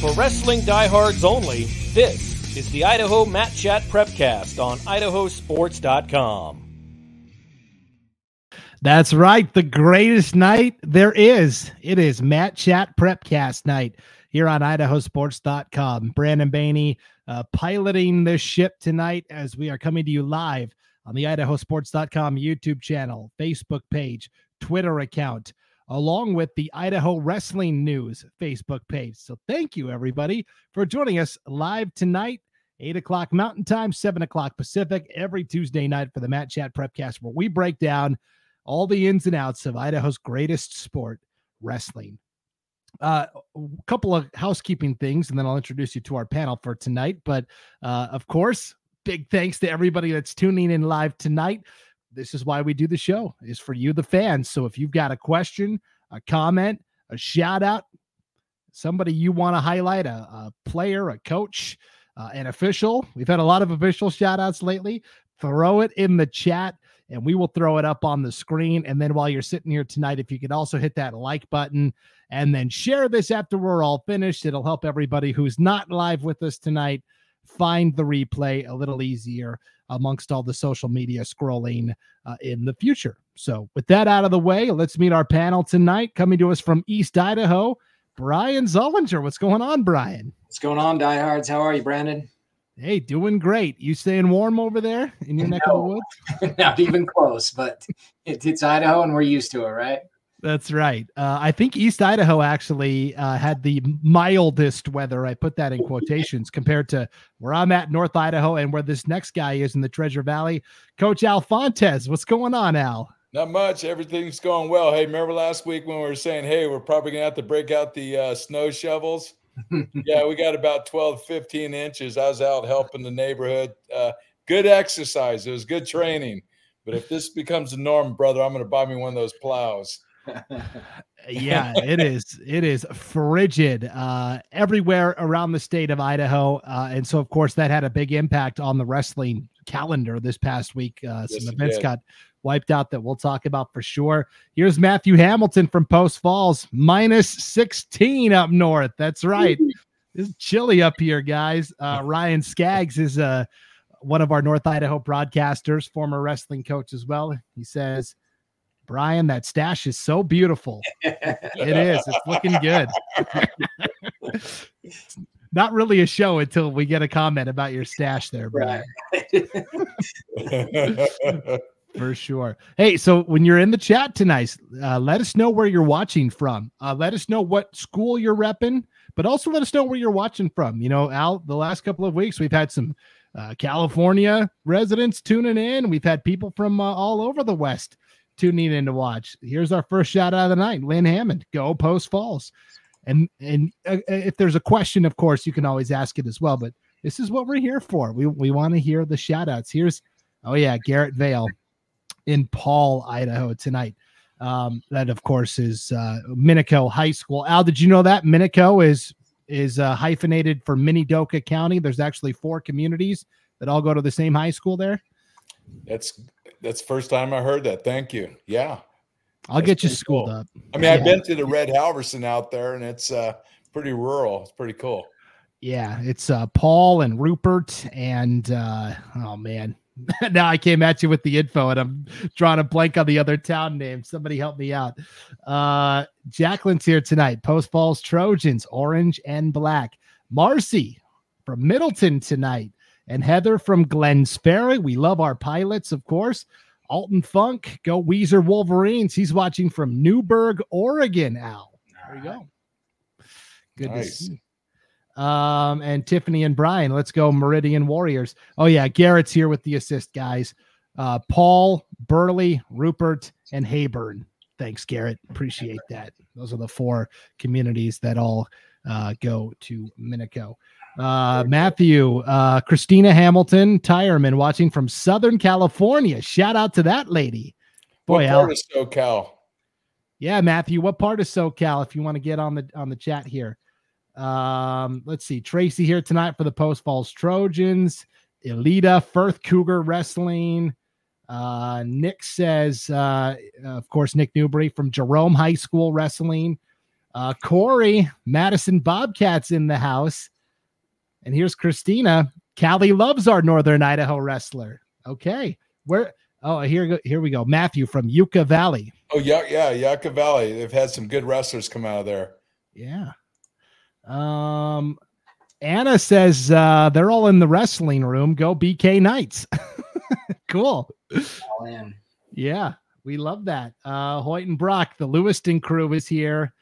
For wrestling diehards only, this is the Idaho Mat Chat Prepcast on idahosports.com. That's right. The greatest night there is. It is Mat Chat Prepcast night here on idahosports.com. Brandon Baney uh, piloting this ship tonight as we are coming to you live on the idahosports.com YouTube channel, Facebook page, Twitter account, along with the Idaho Wrestling News Facebook page. So thank you, everybody, for joining us live tonight. 8 o'clock Mountain Time, 7 o'clock Pacific, every Tuesday night for the Mat Chat Prepcast, where we break down all the ins and outs of Idaho's greatest sport, wrestling. Uh, a couple of housekeeping things, and then I'll introduce you to our panel for tonight. But uh, of course, big thanks to everybody that's tuning in live tonight. This is why we do the show, is for you, the fans. So if you've got a question, a comment, a shout out, somebody you want to highlight, a, a player, a coach, uh, an official. We've had a lot of official shout outs lately. Throw it in the chat and we will throw it up on the screen. And then while you're sitting here tonight, if you could also hit that like button and then share this after we're all finished, it'll help everybody who's not live with us tonight find the replay a little easier amongst all the social media scrolling uh, in the future. So, with that out of the way, let's meet our panel tonight. Coming to us from East Idaho, Brian Zollinger. What's going on, Brian? What's going on, diehards? How are you, Brandon? Hey, doing great. You staying warm over there in your neck of the woods? Not even close, but it, it's Idaho and we're used to it, right? That's right. Uh, I think East Idaho actually uh, had the mildest weather. I put that in quotations compared to where I'm at, North Idaho, and where this next guy is in the Treasure Valley. Coach Al Fontes, what's going on, Al? Not much. Everything's going well. Hey, remember last week when we were saying, hey, we're probably going to have to break out the uh, snow shovels? yeah, we got about 12, 15 inches. I was out helping the neighborhood. Uh, good exercise. It was good training. But if this becomes the norm, brother, I'm going to buy me one of those plows. yeah, it is. It is frigid uh, everywhere around the state of Idaho, uh, and so of course that had a big impact on the wrestling calendar this past week. Uh, yes, some events got wiped out that we'll talk about for sure. Here's Matthew Hamilton from Post Falls, minus 16 up north. That's right. It's chilly up here, guys. Uh, Ryan Skaggs is uh, one of our North Idaho broadcasters, former wrestling coach as well. He says, Brian, that stash is so beautiful. it is. It's looking good. Not really a show until we get a comment about your stash there, Brian. For sure. Hey, so when you're in the chat tonight, uh, let us know where you're watching from. Uh, let us know what school you're repping, but also let us know where you're watching from. You know, Al, the last couple of weeks we've had some uh, California residents tuning in. We've had people from uh, all over the West tuning in to watch. Here's our first shout out of the night, Lynn Hammond. Go Post Falls. And and uh, if there's a question, of course, you can always ask it as well. But this is what we're here for. We we want to hear the shout outs. Here's oh yeah, Garrett Vale in Paul, Idaho tonight. Um, that of course is uh, Minico High School. Al, did you know that Minico is is uh, hyphenated for Minidoka County? There's actually four communities that all go to the same high school there. That's that's first time I heard that. Thank you. Yeah, I'll that's get you schooled cool. up. I mean, yeah. I've been to the Red Halverson out there, and it's uh, pretty rural. It's pretty cool. Yeah, it's uh, Paul and Rupert, and uh, oh man, now I came at you with the info and I'm drawing a blank on the other town name. Somebody help me out. Uh, Jacqueline's here tonight. Post Falls Trojans, orange and black. Marcy from Middleton tonight. And Heather from Glenns Ferry. We love our pilots, of course. Alton Funk, go Weiser Wolverines. He's watching from Newberg, Oregon, Al. There you go. Good nice. to see. Um, and Tiffany and Brian, let's go Meridian Warriors. Oh, yeah, Garrett's here with the assist, guys. Uh, Paul, Burley, Rupert, and Heyburn. Thanks, Garrett. Appreciate that. Those are the four communities that all uh, go to Minico. Uh, Matthew, uh, Christina Hamilton, Tireman, watching from Southern California. Shout out to that lady. Boy, what part of SoCal? Yeah, Matthew, what part of SoCal? If you want to get on the on the chat here. Um, let's see. Tracy here tonight for the Post Falls Trojans. Elita, Firth Cougar Wrestling. Uh, Nick says, uh, of course, Nick Newbury from Jerome High School Wrestling. Uh, Corey, Madison Bobcats in the house. And here's Christina. Callie loves our Northern Idaho wrestler. Okay. Where? Oh, here, here we go. Matthew from Yucca Valley. Oh, yeah, yeah, Yucca Valley. They've had some good wrestlers come out of there. Yeah. Um, Anna says uh, they're all in the wrestling room. Go BK Knights. cool. All in. Yeah, we love that. Uh, Hoyt and Brock, the Lewiston crew is here.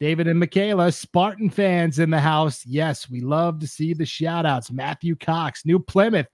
David and Michaela, Spartan fans in the house. Yes, we love to see the shout outs. Matthew Cox, New Plymouth,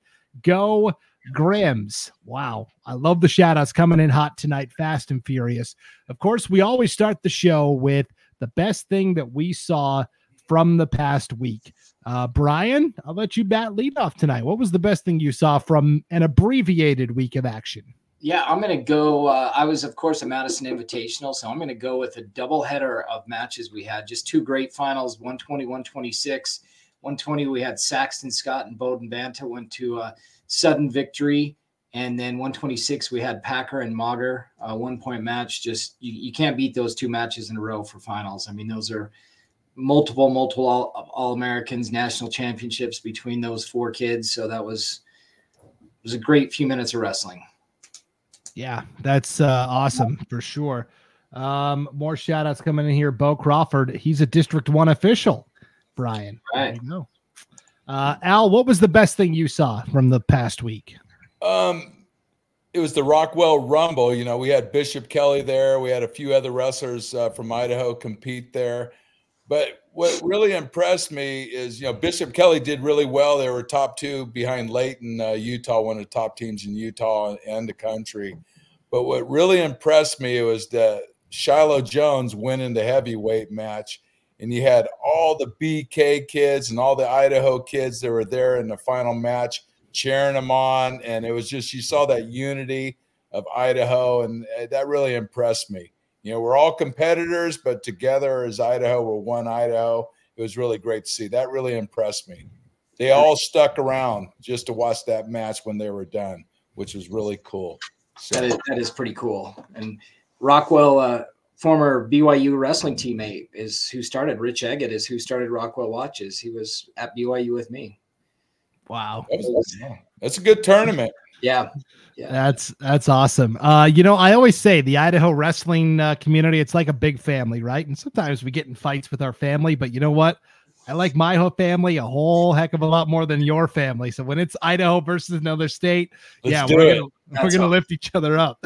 go Grims. Wow. I love the shout outs coming in hot tonight, fast and furious. Of course, we always start the show with the best thing that we saw from the past week. Uh, Brian, I'll let you bat lead off tonight. What was the best thing you saw from an abbreviated week of action? Yeah, I'm going to go. Uh, I was, of course, a Madison Invitational, so I'm going to go with a double header of matches we had. Just two great finals 120, 126. 120, we had Saxton Scott and Bowden Banta went to a sudden victory. And then 126, we had Packer and Mauger, a one point match. Just you, you can't beat those two matches in a row for finals. I mean, those are multiple, multiple all, all Americans, national championships between those four kids. So that was was a great few minutes of wrestling. Yeah, that's uh, awesome for sure. Um, more shout outs coming in here. Bo Crawford, he's a District One official. Brian, right? Go. Uh, Al, what was the best thing you saw from the past week? Um, it was the Rockwell Rumble. You know, we had Bishop Kelly there. We had a few other wrestlers uh, from Idaho compete there. But what really impressed me is, you know, Bishop Kelly did really well. They were top two behind Layton, uh, Utah, one of the top teams in Utah and the country. But what really impressed me was that Shiloh Jones winning the heavyweight match. And you had all the BK kids and all the Idaho kids that were there in the final match cheering them on. And it was just, you saw that unity of Idaho. And uh, that really impressed me you know, we're all competitors, but together as Idaho, we're one Idaho. It was really great to see. That really impressed me. They all stuck around just to watch that match when they were done, which was really cool. So. That is that is pretty cool. And Rockwell, uh, former BYU wrestling teammate, is who started. Rich Eggett is who started Rockwell Watches. He was at BYU with me. Wow, that was, that's a good tournament. Yeah. Yeah. That's that's awesome. Uh, you know, I always say the Idaho wrestling uh, community, it's like a big family, right? And sometimes we get in fights with our family, but you know what? I like my whole family a whole heck of a lot more than your family. So when it's Idaho versus another state, Let's yeah, we're gonna we're gonna lift each other up.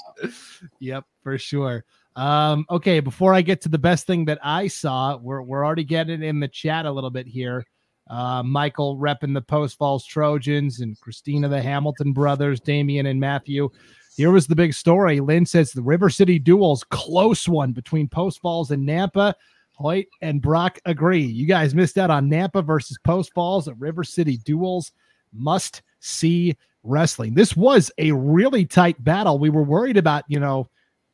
yep, for sure. Um, okay, before I get to the best thing that I saw, we're we're already getting in the chat a little bit here. Uh, Michael repping the Post Falls Trojans and Christina the Hamilton brothers, Damian and Matthew. Here was the big story. Lynn says the River City duels, close one between Post Falls and Nampa. Hoyt and Brock agree. You guys missed out on Nampa versus Post Falls at River City duels. Must see wrestling. This was a really tight battle. We were worried about, you know,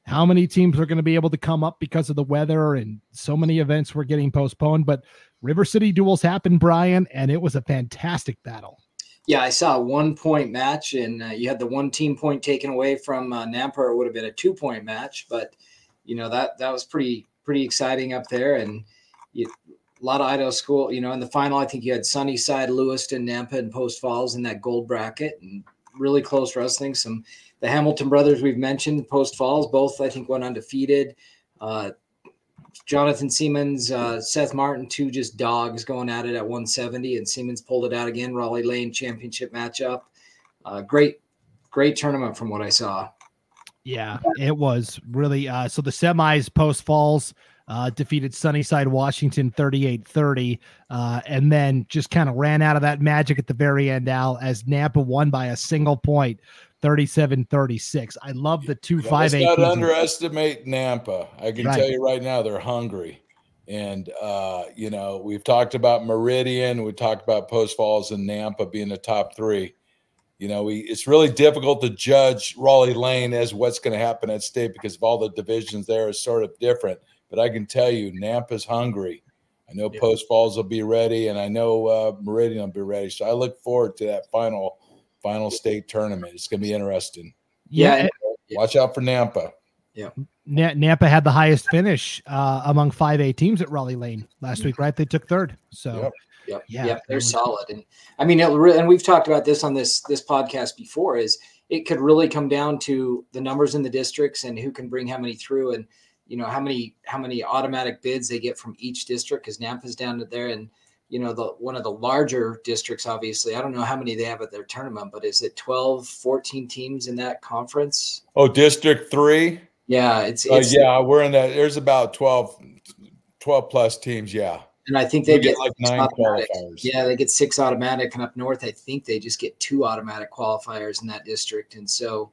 how many teams are going to be able to come up because of the weather and so many events were getting postponed. But River City duels happened, Brian, and it was a fantastic battle. Yeah, I saw a one point match, and uh, you had the one team point taken away from uh, Nampa. It would have been a two point match, but you know that that was pretty pretty exciting up there, and you, a lot of Idaho school. You know, in the final, I think you had Sunnyside, Lewiston, Nampa, and Post Falls in that gold bracket, and really close wrestling. Some the Hamilton brothers we've mentioned, Post Falls, both I think went undefeated. Uh, Jonathan Siemens, uh, Seth Martin, two just dogs going at it at 170, and Siemens pulled it out again. Rollie Lane championship matchup. Uh, great, great tournament from what I saw. Yeah, it was really. Uh, so the semis, Post Falls uh, defeated Sunnyside Washington 38 30, uh, and then just kind of ran out of that magic at the very end, Al, as Nampa won by a single point 37 36. I love the 258. Let's not underestimate Nampa. I can right. tell you right now, they're hungry. And, uh, you know, we've talked about Meridian, we talked about Post Falls and Nampa being the top three. You know, we it's really difficult to judge Rollie Lane as what's going to happen at state because of all the divisions there is sort of different. But I can tell you, Nampa's hungry. I know yeah. Post Falls will be ready, and I know uh, Meridian will be ready. So I look forward to that final final state tournament. It's going to be interesting. Yeah. Watch out for Nampa. Yeah. Nampa had the highest finish uh, among 5A teams at Rollie Lane last week, right? They took third. So, Yep. Yep. Yeah, Yep. They're solid. And I mean, it re- and we've talked about this on this this podcast before. Is it could really come down to the numbers in the districts and who can bring how many through, and you know how many how many automatic bids they get from each district. Because Nampa's down to there, and you know the one of the larger districts. Obviously, I don't know how many they have at their tournament, but is it 12, 14 teams in that conference? Oh, District Three. Yeah, it's, Uh, yeah, we're in that. There's about 12, 12 plus teams. Yeah, and I think they get get like six nine automatic. qualifiers. Yeah, they get six automatic, and up north, I think they just get two automatic qualifiers in that district. And so,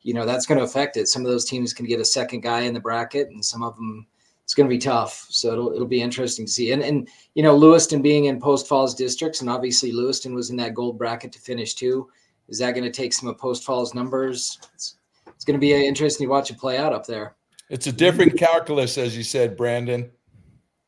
you know, that's going to affect it. Some of those teams can get a second guy in the bracket, and some of them it's going to be tough. So it'll it'll be interesting to see. And and you know, Lewiston being in Post Falls districts, and obviously Lewiston was in that gold bracket to finish too. Is that going to take some of Post Falls numbers? It's, it's going to be uh, interesting to watch it play out up there. It's a different calculus, as you said, Brandon.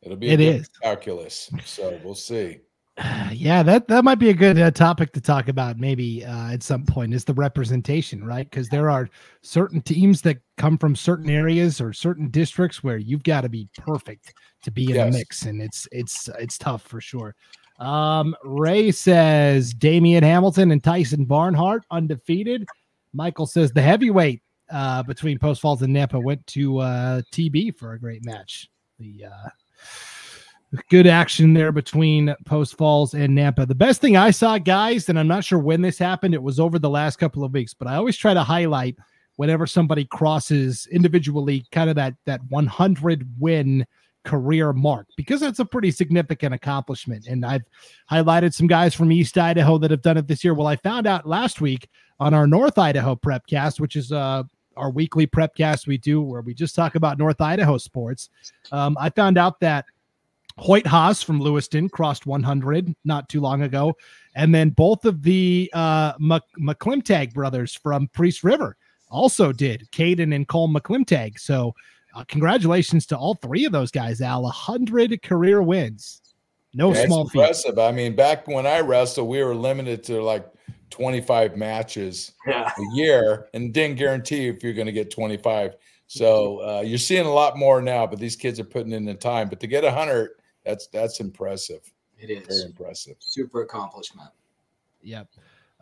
It'll be a It different is. calculus. So we'll see. yeah, that that might be a good uh, topic to talk about maybe uh, at some point is the representation, right? Because there are certain teams that come from certain areas or certain districts where you've got to be perfect to be in Yes. the mix, and it's it's it's tough for sure. Um, Ray says Damian Hamilton and Tyson Barnhart undefeated. Michael says the heavyweight uh, between Post Falls and Nampa went to uh, TB for a great match. The uh, good action there between Post Falls and Nampa. The best thing I saw, guys, and I'm not sure when this happened, it was over the last couple of weeks, but I always try to highlight whenever somebody crosses individually kind of that that 100 win career mark because that's a pretty significant accomplishment. And I've highlighted some guys from East Idaho that have done it this year. Well, I found out last week on our North Idaho Prepcast, which is uh our weekly prepcast we do where we just talk about North Idaho sports. Um, I found out that Hoyt Haas from Lewiston crossed 100 not too long ago. And then both of the uh, Mc- McClimtag brothers from Priest River also did, Caden and Cole McClimtag. So uh, congratulations to all three of those guys, Al. 100 career wins. No Yeah, it's small feat. impressive. I mean, back when I wrestled, we were limited to like 25 matches Yeah. a year and didn't guarantee if you're going to get 25. So uh, you're seeing a lot more now, but these kids are putting in the time. But to get 100, that's that's impressive. It is Very impressive. super accomplishment. Yep.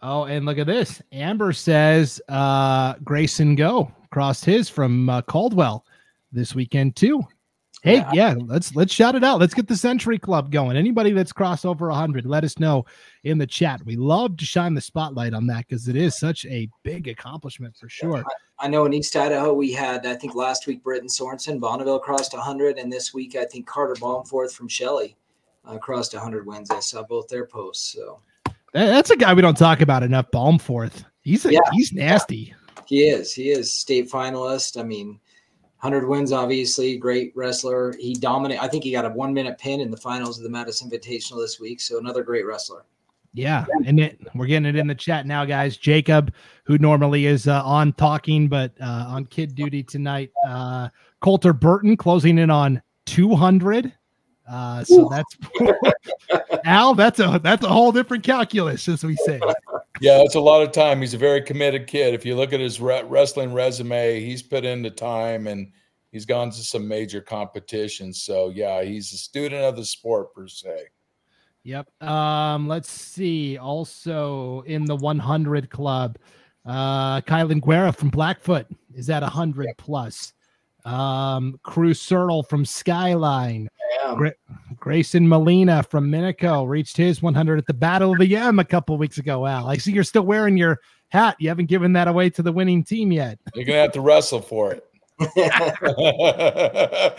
Oh, and look at this. Amber says uh Grayson Go crossed his from uh, Caldwell this weekend too. Hey, Yeah. yeah, let's let's shout it out. Let's get the Century Club going. Anybody that's crossed over 100, let us know in the chat. We love to shine the spotlight on that because it is such a big accomplishment for sure. I know in East Idaho we had I think last week Britton Sorensen Bonneville crossed 100, and this week I think Carter Baumforth from Shelley uh, crossed 100 wins. I saw both their posts, so That- that's a guy we don't talk about enough. Baumforth. He's a, Yeah. he's nasty. he is he is state finalist. I mean, 100 wins obviously great wrestler. He dominated. I think he got a one minute pin in the finals of the Madison Invitational this week. So another great wrestler. Yeah, and it, we're getting it in the chat now, guys. Jacob, who normally is uh, on talking, but uh, on kid duty tonight. Uh, Coulter Burton closing in on 200. Uh, so Ooh. that's Al. That's a that's a whole different calculus, as we say. Yeah, that's a lot of time. He's a very committed kid. If you look at his re- wrestling resume, he's put in the time and he's gone to some major competitions. So yeah, he's a student of the sport per se. Yep. Um, let's see. Also in the 100 club, uh, Kylan Guerra from Blackfoot is at 100 plus. Um, Cruz Searle from Skyline. Yeah. Gra- Grayson Molina from Minico reached his 100 at the Battle of the Yam a couple weeks ago. Al, I see you're still wearing your hat. You haven't given that away to the winning team yet. You're gonna have to wrestle for it.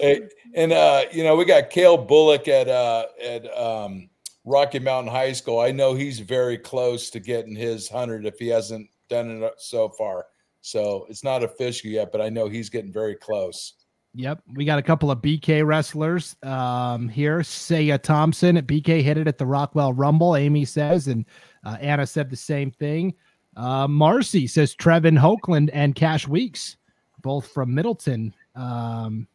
Hey, and uh, you know, we got Cale Bullock at uh at um Rocky Mountain High School. I know he's very close to getting his hundred if he hasn't done it so far. So it's not official yet, but I know he's getting very close. Yep, we got a couple of BK wrestlers um, here. Saya Thompson at BK hit it at the Rockwell Rumble. Amy says, and uh, Anna said the same thing. Uh, Marcy says Trevin Hoakland and Cash Weeks, both from Middleton. Um,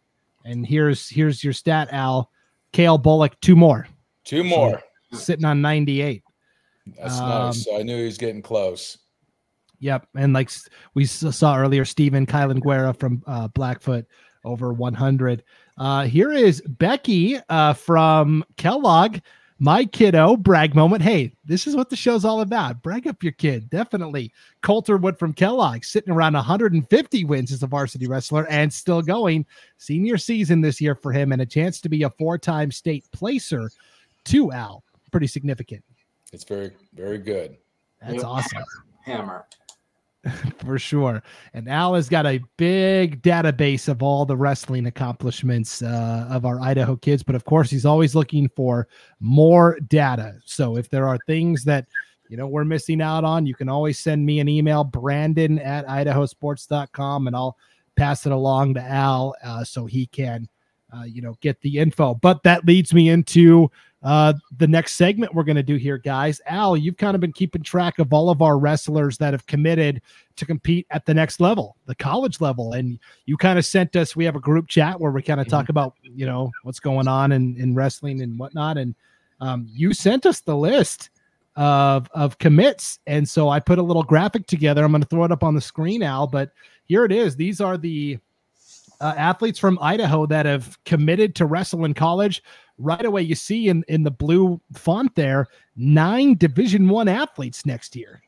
and here's here's your stat, Al. Kale Bullock, two more, Two more. sitting on 98. That's Um, nice. So I knew he was getting close. Yep. And like we saw earlier, Stephen Kylan Guerra from uh, Blackfoot over 100. Uh, here is Becky uh, from Kellogg my kiddo brag moment. Hey, this is what the show's all about. Brag up your kid, definitely. Colter Wood from Kellogg, sitting around 150 wins as a varsity wrestler and still going. Senior season this year for him, and a chance to be a four-time state placer. To Al, pretty significant. It's very, very good. That's awesome. Hammer. for sure. And Al has got a big database of all the wrestling accomplishments uh, of our Idaho kids. But of course, he's always looking for more data. So if there are things that you know we're missing out on, you can always send me an email, Brandon at idahosports.com, and I'll pass it along to Al uh, so he can, uh, you know, get the info. But that leads me into uh, the next segment we're going to do here, guys. Al, you've kind of been keeping track of all of our wrestlers that have committed to compete at the next level, the college level. And you kind of sent us, we have a group chat where we kind of mm-hmm. talk about, you know, what's going on in, in wrestling and whatnot. And um, you sent us the list of, of commits. And so I put a little graphic together. I'm going to throw it up on the screen, Al, but here it is. These are the uh, athletes from Idaho that have committed to wrestle in college right away you see in in the blue font there nine division one athletes next year.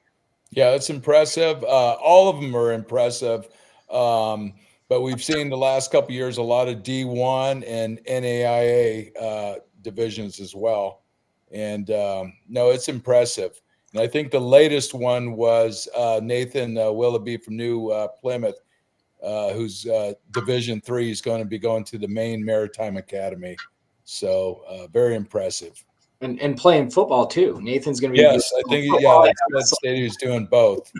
Yeah it's impressive. Uh, all of them are impressive. Um, but we've seen the last couple years a lot of d1 and naia uh, divisions as well. And um, no it's impressive. And i think the latest one was uh, nathan uh, willoughby from new uh, plymouth uh, who's uh, division three is going to be going to the maine maritime academy so uh, very impressive. And, and playing football too. Nathan's going to be. Yes, I think football. yeah, that's State he's doing both.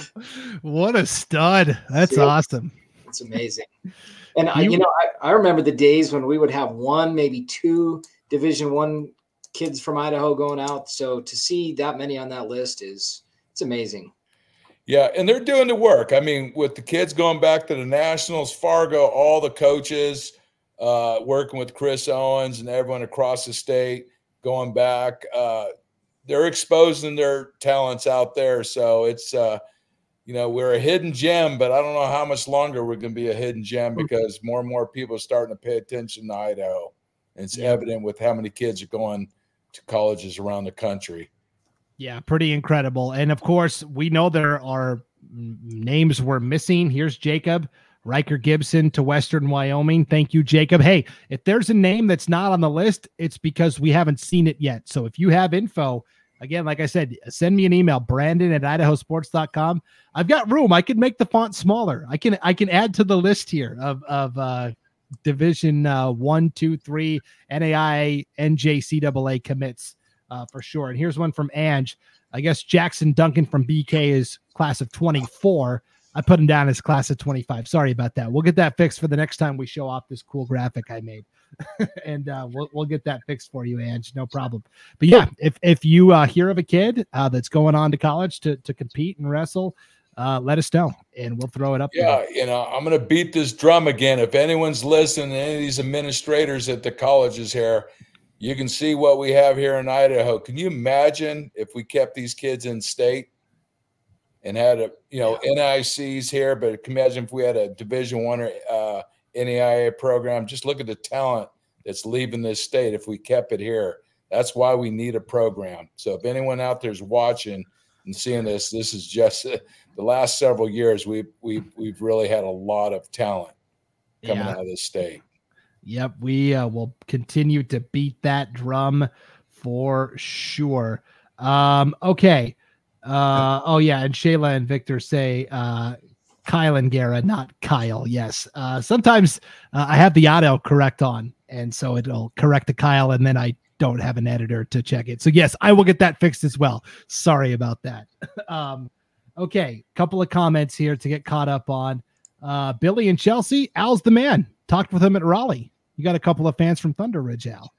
what a stud! That's yeah. awesome. It's amazing. And I, you know, I, I remember the days when we would have one, maybe two Division One kids from Idaho going out. So to see that many on that list is it's amazing. Yeah, and they're doing the work. I mean, with the kids going back to the Nationals, Fargo, all the coaches, uh, working with Chris Owens and everyone across the state, going back. Uh, they're exposing their talents out there. So it's, uh, you know, we're a hidden gem, but I don't know how much longer we're going to be a hidden gem mm-hmm. because more and more people are starting to pay attention to Idaho. And it's yeah. evident with how many kids are going to colleges around the country. Yeah, pretty incredible. And of course, we know there are names we're missing. Here's Jacob. Riker Gibson to Western Wyoming. Thank you, Jacob. Hey, if there's a name that's not on the list, it's because we haven't seen it yet. So if you have info, again, like I said, send me an email, Brandon at idahosports.com. I've got room. I can make the font smaller. I can I can add to the list here of of uh division uh one, two, three, NAI, NJCAA commits uh for sure. And here's one from Ange. I guess Jackson Duncan from BK is class of 24. I put him down as class of 25. Sorry about that. We'll get that fixed for the next time we show off this cool graphic I made. and uh, we'll, we'll get that fixed for you, Ange. No problem. But yeah, if, if you uh, hear of a kid uh, that's going on to college to, to compete and wrestle, uh, let us know and we'll throw it up. Yeah, you know, I'm going to beat this drum again. If anyone's listening, any of these administrators at the colleges here, you can see what we have here in Idaho. Can you imagine if we kept these kids in state? and had a you know yeah. NICs here, but can imagine if we had a Division One or uh, NAIA program. Just look at the talent that's leaving this state. If we kept it here, that's why we need a program. So if anyone out there is watching and seeing this, this is just uh, the last several years. We we we've really had a lot of talent coming yeah. out of this state. Yep, we uh, will continue to beat that drum for sure. Um, okay. Uh, oh yeah, and Shayla and Victor say uh, Kyle and Gara, not Kyle. Yes. Uh, sometimes uh, I have the auto correct on, and so it'll correct the Kyle, and then I don't have an editor to check it. So yes, I will get that fixed as well. Sorry about that. um, okay, couple of comments here to get caught up on. Uh, Billy and Chelsea, Al's the man. Talked with him at Rollie. You got a couple of fans from Thunder Ridge, Al.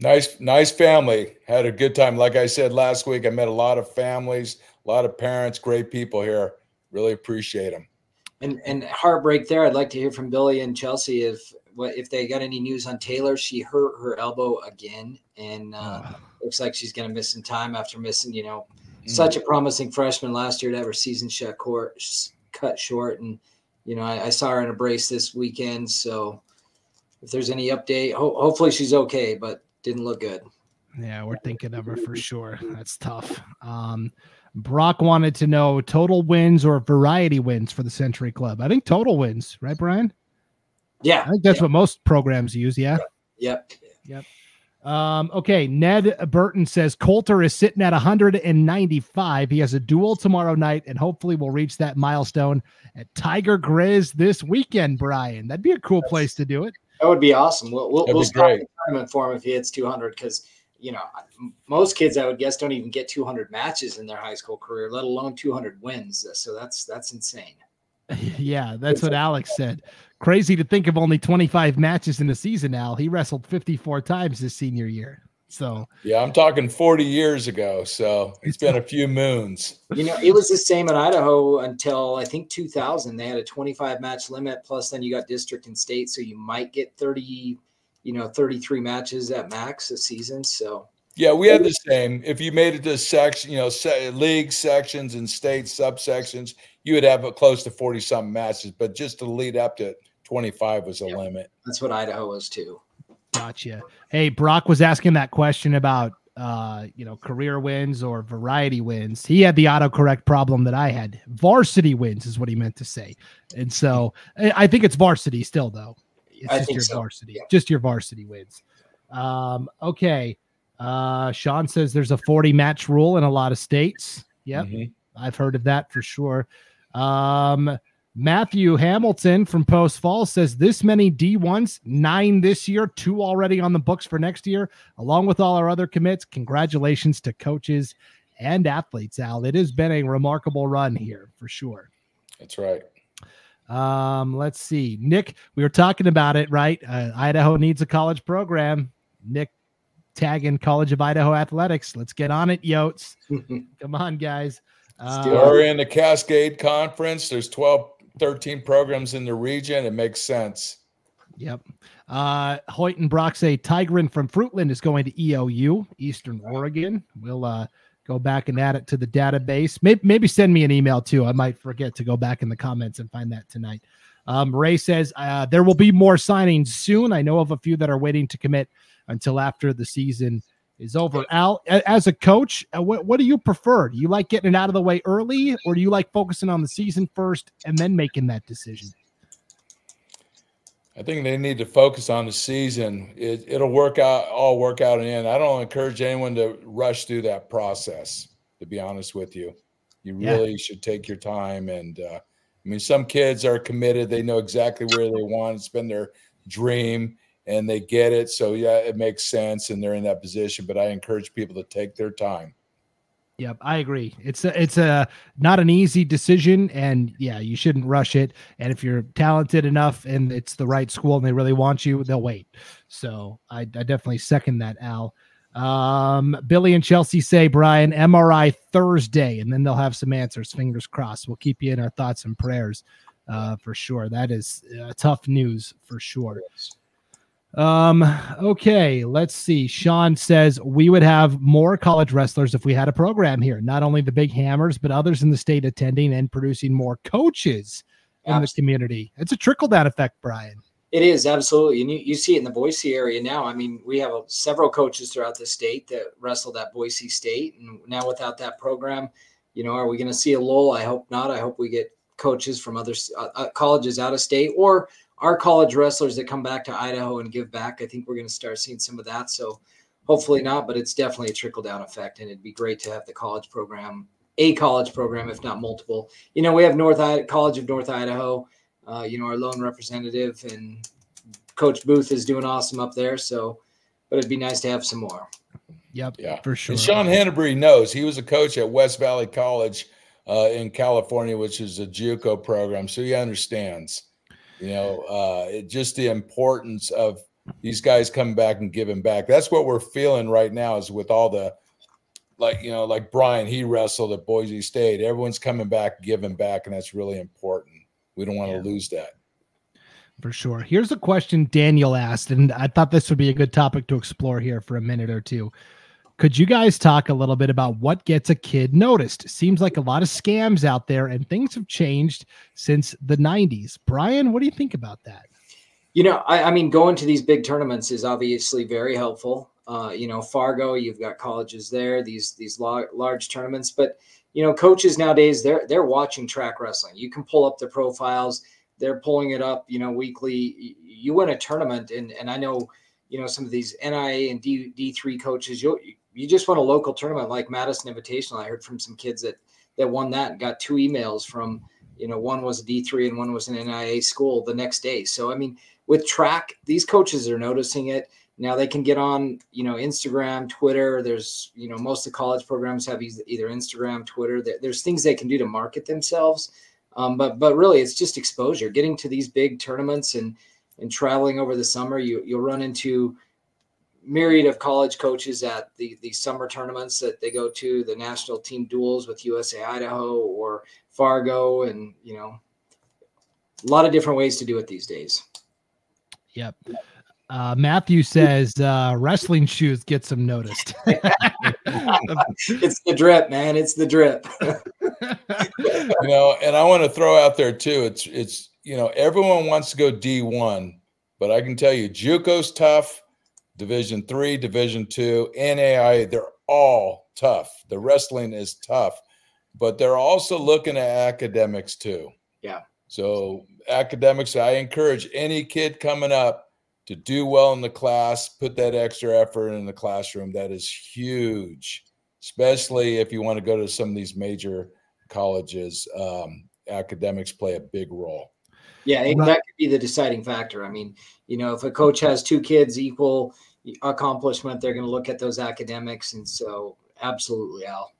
Nice, nice family. Had a good time. Like I said last week, I met a lot of families, a lot of parents, great people here. Really appreciate them. And and heartbreak there. I'd like to hear from Billy and Chelsea if what if they got any news on Taylor. She hurt her elbow again, and uh, looks like she's going to miss some time after missing, you know, such a promising freshman last year to have her season shut court cut short, and you know I, I saw her in a brace this weekend. So if there's any update, ho- hopefully she's okay, but didn't look good. Yeah, we're thinking of her for sure. That's tough. Um, Brock wanted to know total wins or variety wins for the Century Club. I think total wins, right, Brian? Yeah, I think that's yeah. what most programs use. Yeah. Yep. Yep. Um, okay. Ned Burton says Coulter is sitting at 195. He has a duel tomorrow night, and hopefully we'll reach that milestone at Tiger Grizz this weekend, Brian. That'd be a cool place to do it. That would be awesome. We'll we'll, That'd we'll start the tournament for him if he hits 200 because you know most kids I would guess don't even get 200 matches in their high school career, let alone 200 wins. So that's that's insane. yeah, that's what Alex said. Crazy to think of only 25 matches in a season, Al. He wrestled 54 times his senior year. So Yeah, I'm talking 40 years ago. So it's been a few moons. You know, it was the same in Idaho until I think 2000. They had a 25 match limit. Plus, then you got district and state, so you might get 30, you know, 33 matches at max a season. So Yeah, we had the same. If you made it to section, you know, se- league sections and state subsections, you would have a close to 40 some matches. But just to lead up to 25 was a Yep. limit. that's what Idaho was too. Gotcha. Hey, Brock was asking that question about uh, you know, career wins or variety wins. He had the autocorrect problem that I had. Varsity wins is what he meant to say. And so I I think it's varsity still though. It's I just think your so. varsity. Yeah. Just your varsity wins. Um, okay. Uh Sean says there's a 40 match rule in a lot of states. Yep. Mhm. I've heard of that for sure. Um, Matthew Hamilton from Post Falls says this many D1s, nine this year, two already on the books for next year, along with all our other commits. Congratulations to coaches and athletes, Al. It has been a remarkable run here for sure. That's right. Um, let's see. Nick, we were talking about it, right? Uh, Idaho needs a college program. Nick tagging College of Idaho Athletics. Let's get on it, Yotes. Come on, guys. Uh, We're in the Cascade Conference. There's 12, 13 programs in the region. It makes sense. Yep. Uh, Hoyt and Brock say Tigran from Fruitland is going to EOU, Eastern Oregon. We'll uh, go back and add it to the database. Maybe, maybe send me an email too. I might forget to go back in the comments and find that tonight. Um, Ray says uh, there will be more signings soon. I know of a few that are waiting to commit until after the season is over. Al, as a coach, uh, what, what do you prefer? Do you like getting it out of the way early, or do you like focusing on the season first and then making that decision? I think they need to focus on the season. It, it'll work out, all work out in the end. I don't encourage anyone to rush through that process, to be honest with you. You Yeah. really should take your time. And uh, I mean, some kids are committed, they know exactly where they want, it's been their dream, and they get it. So, yeah, it makes sense, and they're in that position. But I encourage people to take their time. Yep, I agree. It's a, it's a not an easy decision, and yeah, you shouldn't rush it. And if you're talented enough and it's the right school and they really want you, they'll wait. So I, I definitely second that, Al. Um, Billy and Chelsea say Brian MRI Thursday, and then they'll have some answers. Fingers crossed. We'll keep you in our thoughts and prayers uh, for sure. That is uh, tough news for sure. Um, okay, let's see. Sean says we would have more college wrestlers if we had a program here, not only the big hammers, but others in the state attending and producing more coaches in the Absolutely. community. It's a trickle down effect, Brian. It is absolutely, and you, you see it in the Boise area now. I mean, we have uh, several coaches throughout the state that wrestled at Boise State, and now without that program, you know, are we going to see a lull? I hope not. I hope we get coaches from other uh, uh, colleges out of state or our college wrestlers that come back to Idaho and give back. I think we're going to start seeing some of that. So hopefully not, but it's definitely a trickle down effect, and it'd be great to have the college program, a college program, if not multiple. You know, we have North I- College of North Idaho uh, you know, our lone representative and Coach Booth is doing awesome up there. So, but it'd be nice to have some more. Yep, Yeah. for sure. And Sean Hennebury knows he was a coach at West Valley College uh, in California, which is a JUCO program, so he understands. You know, uh, it, just the importance of these guys coming back and giving back. That's what we're feeling right now. Is with all the like you know, like Brian, he wrestled at Boise State. Everyone's coming back, giving back, and that's really important. We don't want to Yeah. lose that. for sure. Here's a question Daniel asked, and I thought this would be a good topic to explore here for a minute or two. Could you guys talk a little bit about what gets a kid noticed? Seems like a lot of scams out there, and things have changed since the 90s. Brian, what do you think about that? You know, I, I mean, going to these big tournaments is obviously very helpful. Uh, you know, Fargo, you've got colleges there, these these lar- large tournaments, but you know, coaches nowadays they're they're watching Trackwrestling. You can pull up the profiles; they're pulling it up, you know, weekly. You win a tournament, and and I know, you know, some of these NIA and D D three coaches, you you just won a local tournament like Madison Invitational. I heard from some kids that that won that and got two emails from you know one was a D3 and one was an NIA school the next day. So I mean, with track, these coaches are noticing it. Now they can get on, you know, Instagram, Twitter. There's, you know, most of the college programs have either Instagram, Twitter. There's things they can do to market themselves. Um, but but really, it's just exposure. Getting to these big tournaments and and traveling over the summer, you you'll run into myriad of college coaches at the the summer tournaments that they go to, the national team duels with USA Idaho or Fargo, and you know, a lot of different ways to do it these days. Yep. Uh, Matthew says uh, wrestling shoes get some noticed. it's the drip, man. It's the drip. you know, and I want to throw out there too. It's it's you know everyone wants to go D one, but I can tell you, JUCO's tough. Division three, Division two, NAI, they're all tough. The wrestling is tough, but they're also looking at academics too. Yeah. So academics, I encourage any kid coming up to do well in the class, put that extra effort in the classroom. That is huge, especially if you want to go to some of these major colleges. Um, academics play a big role. Yeah, that could be the deciding factor. I mean, you know, if a coach has two kids equal accomplishment, they're going to look at those academics. And so, absolutely, Al.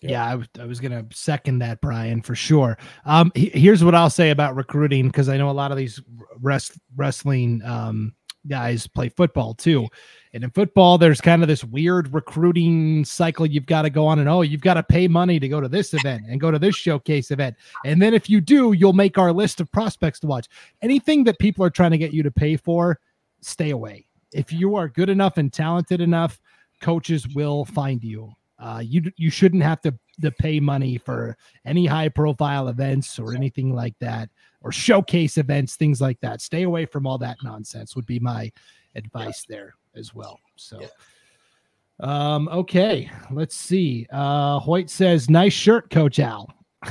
Yeah, yeah I, was, going to second that, Brian, for sure. Um, he, here's what I'll say about recruiting because I know a lot of these rest, wrestling um, guys play football too. And in football, there's kind of this weird recruiting cycle you've got to go on and oh, you've got to pay money to go to this event and go to this showcase event. And then if you do, you'll make our list of prospects to watch. Anything that people are trying to get you to pay for, stay away if you are good enough and talented enough, coaches will find you. Uh, you you shouldn't have to to pay money for any high profile events or anything like that or showcase events, things like that. Stay away from all that nonsense. Would be my advice yeah. there as well. So. Um, okay, let's see. Uh, Hoyt says, nice shirt, Coach Al.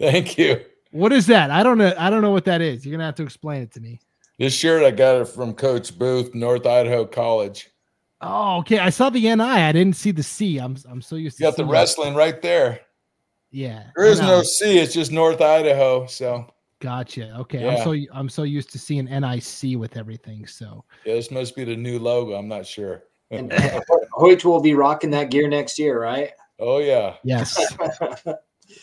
Thank you. What is that? I don't know. I don't know what that is. You're gonna have to explain it to me. This shirt I got it from Coach Booth, North Idaho College. Oh, okay. I saw the NI. I didn't see the C. I'm I'm so used to. You got the wrestling that. right there. Yeah. There is no C. It's just North Idaho. So. Gotcha. Okay. Yeah. I'm so I'm so used to seeing NIC with everything. So. Yeah, this must be the new logo. I'm not sure. and Hoyt will be rocking that gear next year, right? Oh yeah. Yes.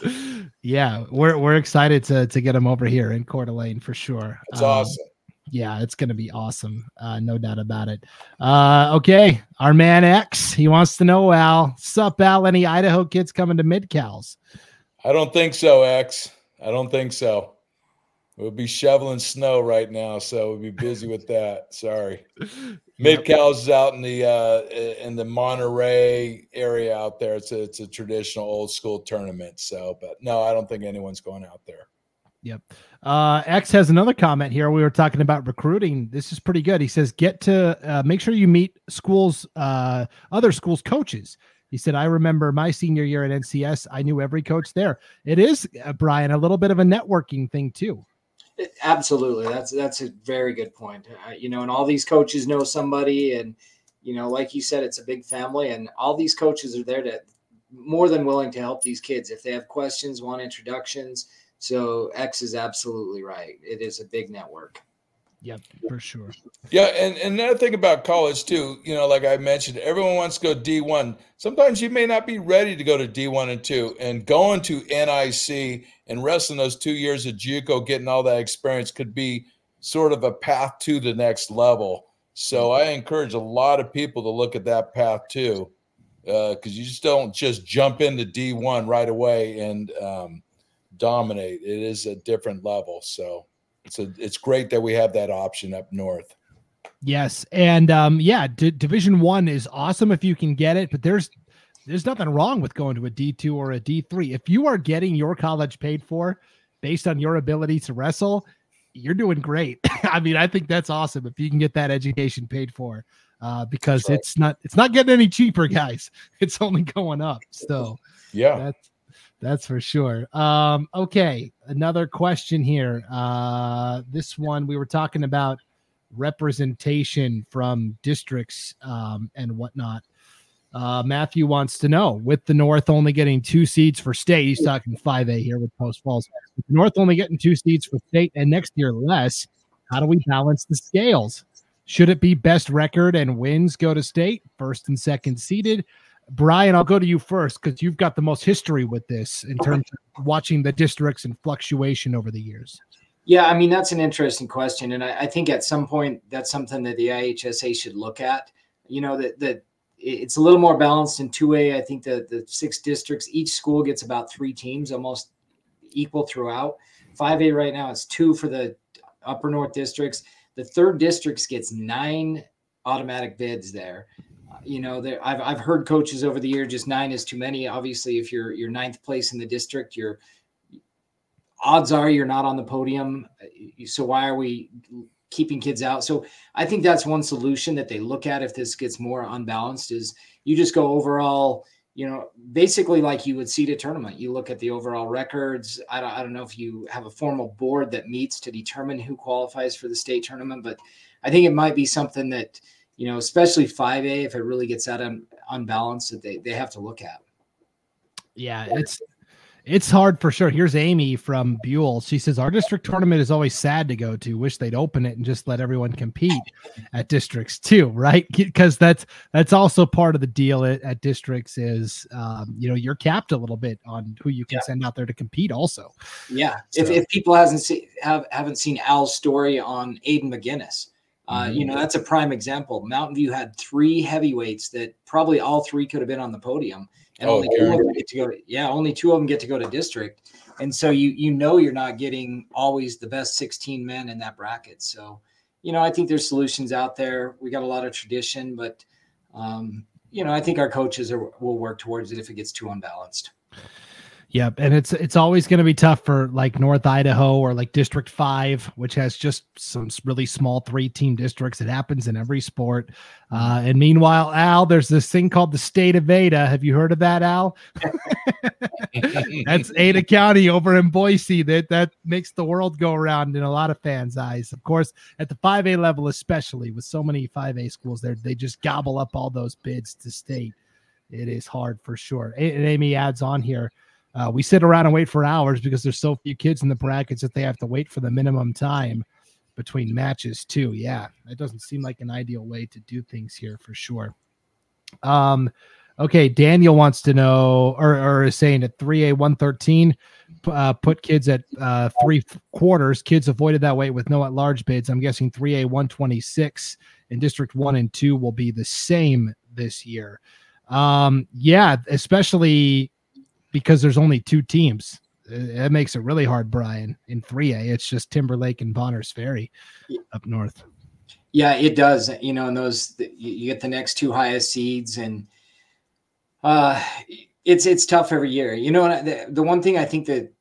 yeah, we're we're excited to to get him over here in Coeur d'Alene for sure. It's um, awesome yeah, it's going to be awesome. Uh, no doubt about it. Uh, okay. Our man X, he wants to know, Al, sup, Al, any Idaho kids coming to mid? I don't think so, X. I don't think so. We'll be shoveling snow right now, so we'll be busy with that. Sorry. Mid is out in the uh, in the Monterey area out there. It's a it's a traditional old school tournament. So, but no, I don't think anyone's going out there. Yep. Uh, X has another comment here. We were talking about recruiting. This is pretty good. He says, get to uh, make sure you meet schools, uh, other schools' coaches. He said, I remember my senior year at NCS. I knew every coach there. It is, uh, Brian, a little bit of a networking thing too. Absolutely. That's, that's a very good point. You know, and all these coaches know somebody and, you know, like you said, it's a big family and all these coaches are there to more than willing to help these kids. If they have questions, want introductions, so X is absolutely right. It is a big network. Yep, for sure. Yeah, and, and another thing about college too, you know, like I mentioned, everyone wants to go D1. Sometimes you may not be ready to go to D1 and 2. And going to NIC and wrestling those two years of JUCO, getting all that experience could be sort of a path to the next level. So I encourage a lot of people to look at that path too, because uh, you just don't just jump into D1 right away and um, dominate. It is a different level. So it's a it's great that we have that option up north. Yes, and um, yeah, D- Division One is awesome if you can get it, but there's there's nothing wrong with going to a D two or a D three if you are getting your college paid for based on your ability to wrestle. You're doing great. I mean, I think that's awesome if you can get that education paid for, uh, because right. it's not it's not getting any cheaper, guys. It's only going up. So yeah, that's that's for sure. Um, okay, another question here. Uh, this one we were talking about representation from districts um, and whatnot. Uh, Matthew wants to know with the North only getting two seats for state, he's talking 5A here with Post Falls. With the North only getting two seats for state and next year less, how do we balance the scales? Should it be best record and wins go to state, first and second seeded? Brian, I'll go to you first because you've got the most history with this in terms of watching the districts and fluctuation over the years. Yeah, I mean that's an interesting question, and I, I, think at some point that's something that the IHSA should look at. You know that that it's a little more balanced in two A. I think that the six districts, each school gets about three teams, almost equal throughout. Five A right now it's two for the upper north districts. The third districts gets nine automatic bids there. Uh, you know, there I've I've heard coaches over the year just nine is too many. Obviously, if you're you're ninth place in the district, you're odds are you're not on the podium. So why are we keeping kids out? So I think that's one solution that they look at if this gets more unbalanced is you just go overall, you know, basically like you would seed a tournament. You look at the overall records. I don't, I don't know if you have a formal board that meets to determine who qualifies for the state tournament, but I think it might be something that, you know, especially 5A, if it really gets out un, unbalanced, that they, they have to look at. Yeah, it's it's hard for sure. Here's Amy from Buhl. She says our district tournament is always sad to go to. Wish they'd open it and just let everyone compete at districts too, right? Because that's that's also part of the deal at, at districts is um, you know you're capped a little bit on who you can yeah. send out there to compete. Also, yeah. So. If, if people hasn't seen have haven't seen Al's story on Aiden McGinnis, uh, mm-hmm. you know that's a prime example. Mountain View had three heavyweights that probably all three could have been on the podium and oh, only two of them get to go to, yeah only two of them get to go to district. And so you you know you're not getting always the best 16 men in that bracket. So you know i think there's solutions out there. We got a lot of tradition but um, you know i think our coaches are, will work towards it if it gets too unbalanced Yep, and it's it's always going to be tough for like North Idaho or like District 5, which has just some really small three team districts. It happens in every sport. Uh, and meanwhile, Al, there's this thing called the state of Ada. Have you heard of that, Al? That's Ada County over in Boise. That that makes the world go around in a lot of fans' eyes. Of course, at the 5A level, especially with so many 5A schools there, they just gobble up all those bids to state. It is hard for sure. And Amy adds on here uh, we sit around and wait for hours because there's so few kids in the brackets that they have to wait for the minimum time between matches too. Yeah, that doesn't seem like an ideal way to do things here for sure. Um, okay, Daniel wants to know, or, or is saying at 3A 113, uh, put kids at uh, three quarters. Kids avoided that weight with no at large bids. I'm guessing 3A 126 in District 1 and 2 will be the same this year. Um, yeah, especially because there's only two teams. It makes it really hard, Brian. In 3A, it's just Timberlake and Bonners Ferry up north. Yeah, it does. You know, and those you get the next two highest seeds, and uh, it's it's tough every year. You know, the, the one thing I think that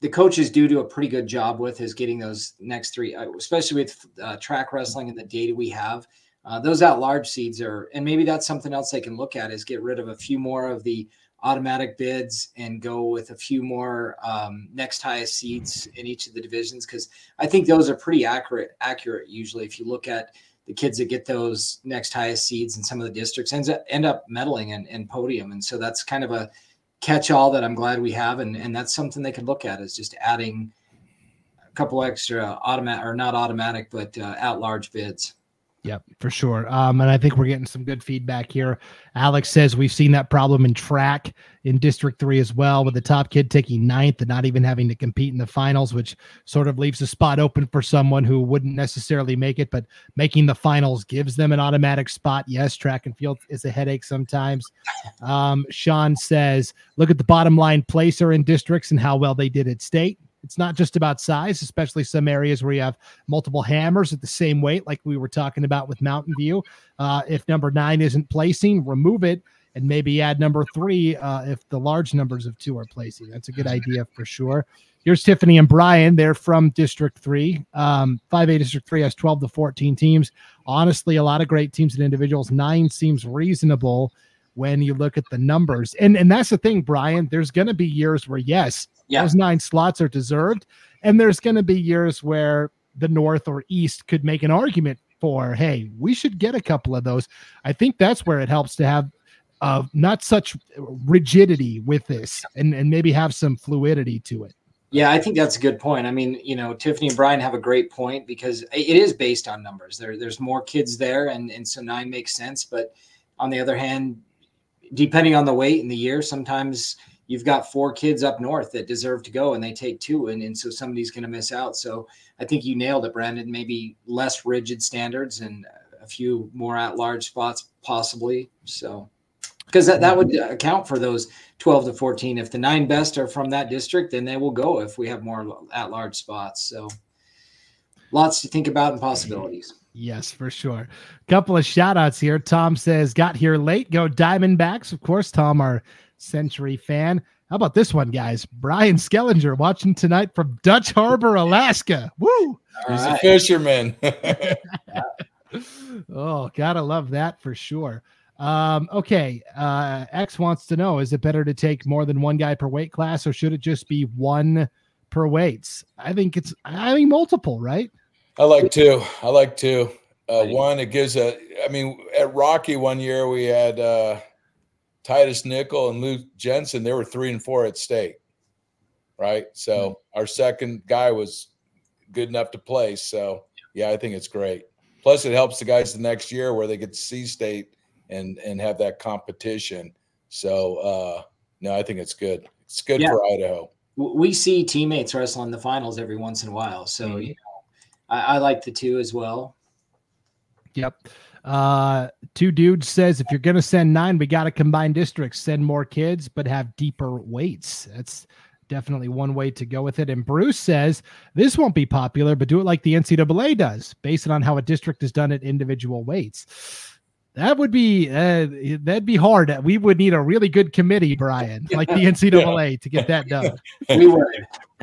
the coaches do do a pretty good job with is getting those next three, uh, especially with uh, Trackwrestling and the data we have. Uh, those at large seeds are, and maybe that's something else they can look at is get rid of a few more of the automatic bids and go with a few more um, next highest seeds in each of the divisions because I think those are pretty accurate. Accurate usually, if you look at the kids that get those next highest seeds in some of the districts, ends up, end up medaling and, and podium, and so that's kind of a catch-all that I'm glad we have, and and that's something they could look at is just adding a couple extra automatic or not automatic but uh, at large bids. Yep, for sure. Um, and I think we're getting some good feedback here. Alex says we've seen that problem in track in District 3 as well, with the top kid taking ninth and not even having to compete in the finals, which sort of leaves a spot open for someone who wouldn't necessarily make it, but making the finals gives them an automatic spot. Yes, track and field is a headache sometimes. Um, Sean says, look at the bottom line placer in districts and how well they did at state. It's not just about size, especially some areas where you have multiple hammers at the same weight, like we were talking about with Mountain View. Uh, if number nine isn't placing, remove it and maybe add number three uh, if the large numbers of two are placing. That's a good idea for sure. Here's Tiffany and Brian. They're from District 3. Um, 5A District 3 has 12 to 14 teams. Honestly, a lot of great teams and individuals. Nine seems reasonable when you look at the numbers. And and that's the thing, Brian. There's going to be years where yes, yeah. those nine slots are deserved, and there's going to be years where the North or East could make an argument for, hey, we should get a couple of those. I think that's where it helps to have uh, not such rigidity with this, and and maybe have some fluidity to it. Yeah, I think that's a good point. I mean, you know, Tiffany and Brian have a great point because it is based on numbers. There, there's more kids there, and and so nine makes sense. But on the other hand, depending on the weight and the year, sometimes you've got four kids up north that deserve to go and they take two and, and so somebody's going to miss out. So i think you nailed it brandon. Maybe less rigid standards and a few more at large spots possibly. So because that, that would account for those 12 to 14 if the nine best are from that district then they will go if we have more at large spots. So lots to think about and possibilities Yes, for sure. A Couple of shout outs here. Tom says, got here late. Go Diamondbacks. Of course, Tom, our Century fan. How about this one, guys? Brian Skellinger watching tonight from Dutch Harbor, Alaska. Woo! He's right. a fisherman. oh, gotta love that for sure. Um, okay. Uh, X wants to know is it better to take more than one guy per weight class or should it just be one per weights? I think it's, I think multiple, right? I like two. I like two. Uh, one, it gives a. I mean, at Rocky one year we had uh, Titus Nickel and Luke Jensen. They were three and four at state, right? So mm-hmm. our second guy was good enough to play. So yeah, I think it's great. Plus, it helps the guys the next year where they get to see state and and have that competition. So uh, no, I think it's good. It's good yeah. for Idaho. We see teammates wrestle in the finals every once in a while. So mm-hmm. you know, I, I like the two as well. Yep. Uh, two dudes says if you're gonna send nine, we got to combine districts, send more kids, but have deeper weights. That's definitely one way to go with it. And Bruce says this won't be popular, but do it like the NCAA does, based on how a district is done at individual weights. That would be uh, that'd be hard. We would need a really good committee, Brian, like the NCAA, yeah. to get that done. we would,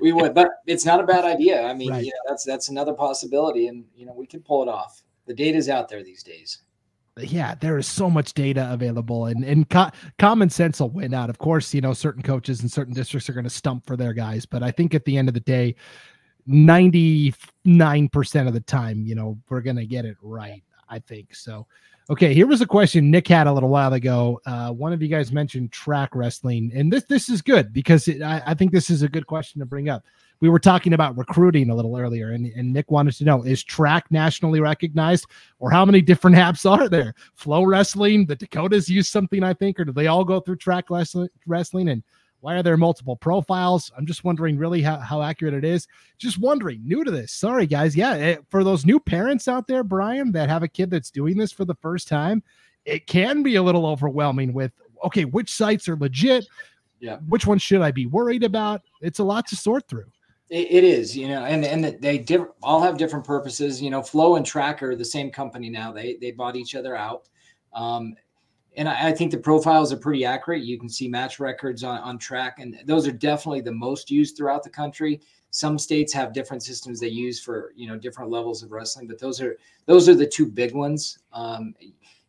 we would, but it's not a bad idea. I mean, right. yeah, that's that's another possibility, and you know, we can pull it off. The data's out there these days. Yeah, there is so much data available, and and co- common sense will win out. Of course, you know, certain coaches and certain districts are going to stump for their guys, but I think at the end of the day, ninety nine percent of the time, you know, we're going to get it right. I think so. Okay, here was a question Nick had a little while ago. Uh, one of you guys mentioned Trackwrestling, and this this is good because it, I, I, think this is a good question to bring up. We were talking about recruiting a little earlier, and, and Nick wanted to know: is track nationally recognized, or how many different apps are there? FloWrestling, the Dakotas use something, I think, or do they all go through Trackwrestling? And why are there multiple profiles? I'm just wondering really how, how accurate it is. Just wondering, new to this. Sorry, guys. Yeah, it, eh, for those new parents out there, Brian, that have a kid that's doing this for the first time, it can be a little overwhelming with, okay, which sites are legit? Yeah. Which ones should I be worried about? It's a lot to sort through. it, it is, you know, and and they diff- all have different purposes. You know, Flow and Tracker, the same company now. They they bought each other out. Um, and I, I, think the profiles are pretty accurate. You can see match records on, on track, and those are definitely the most used throughout the country. Some states have different systems they use for you know different levels of wrestling, but those are those are the two big ones. Um,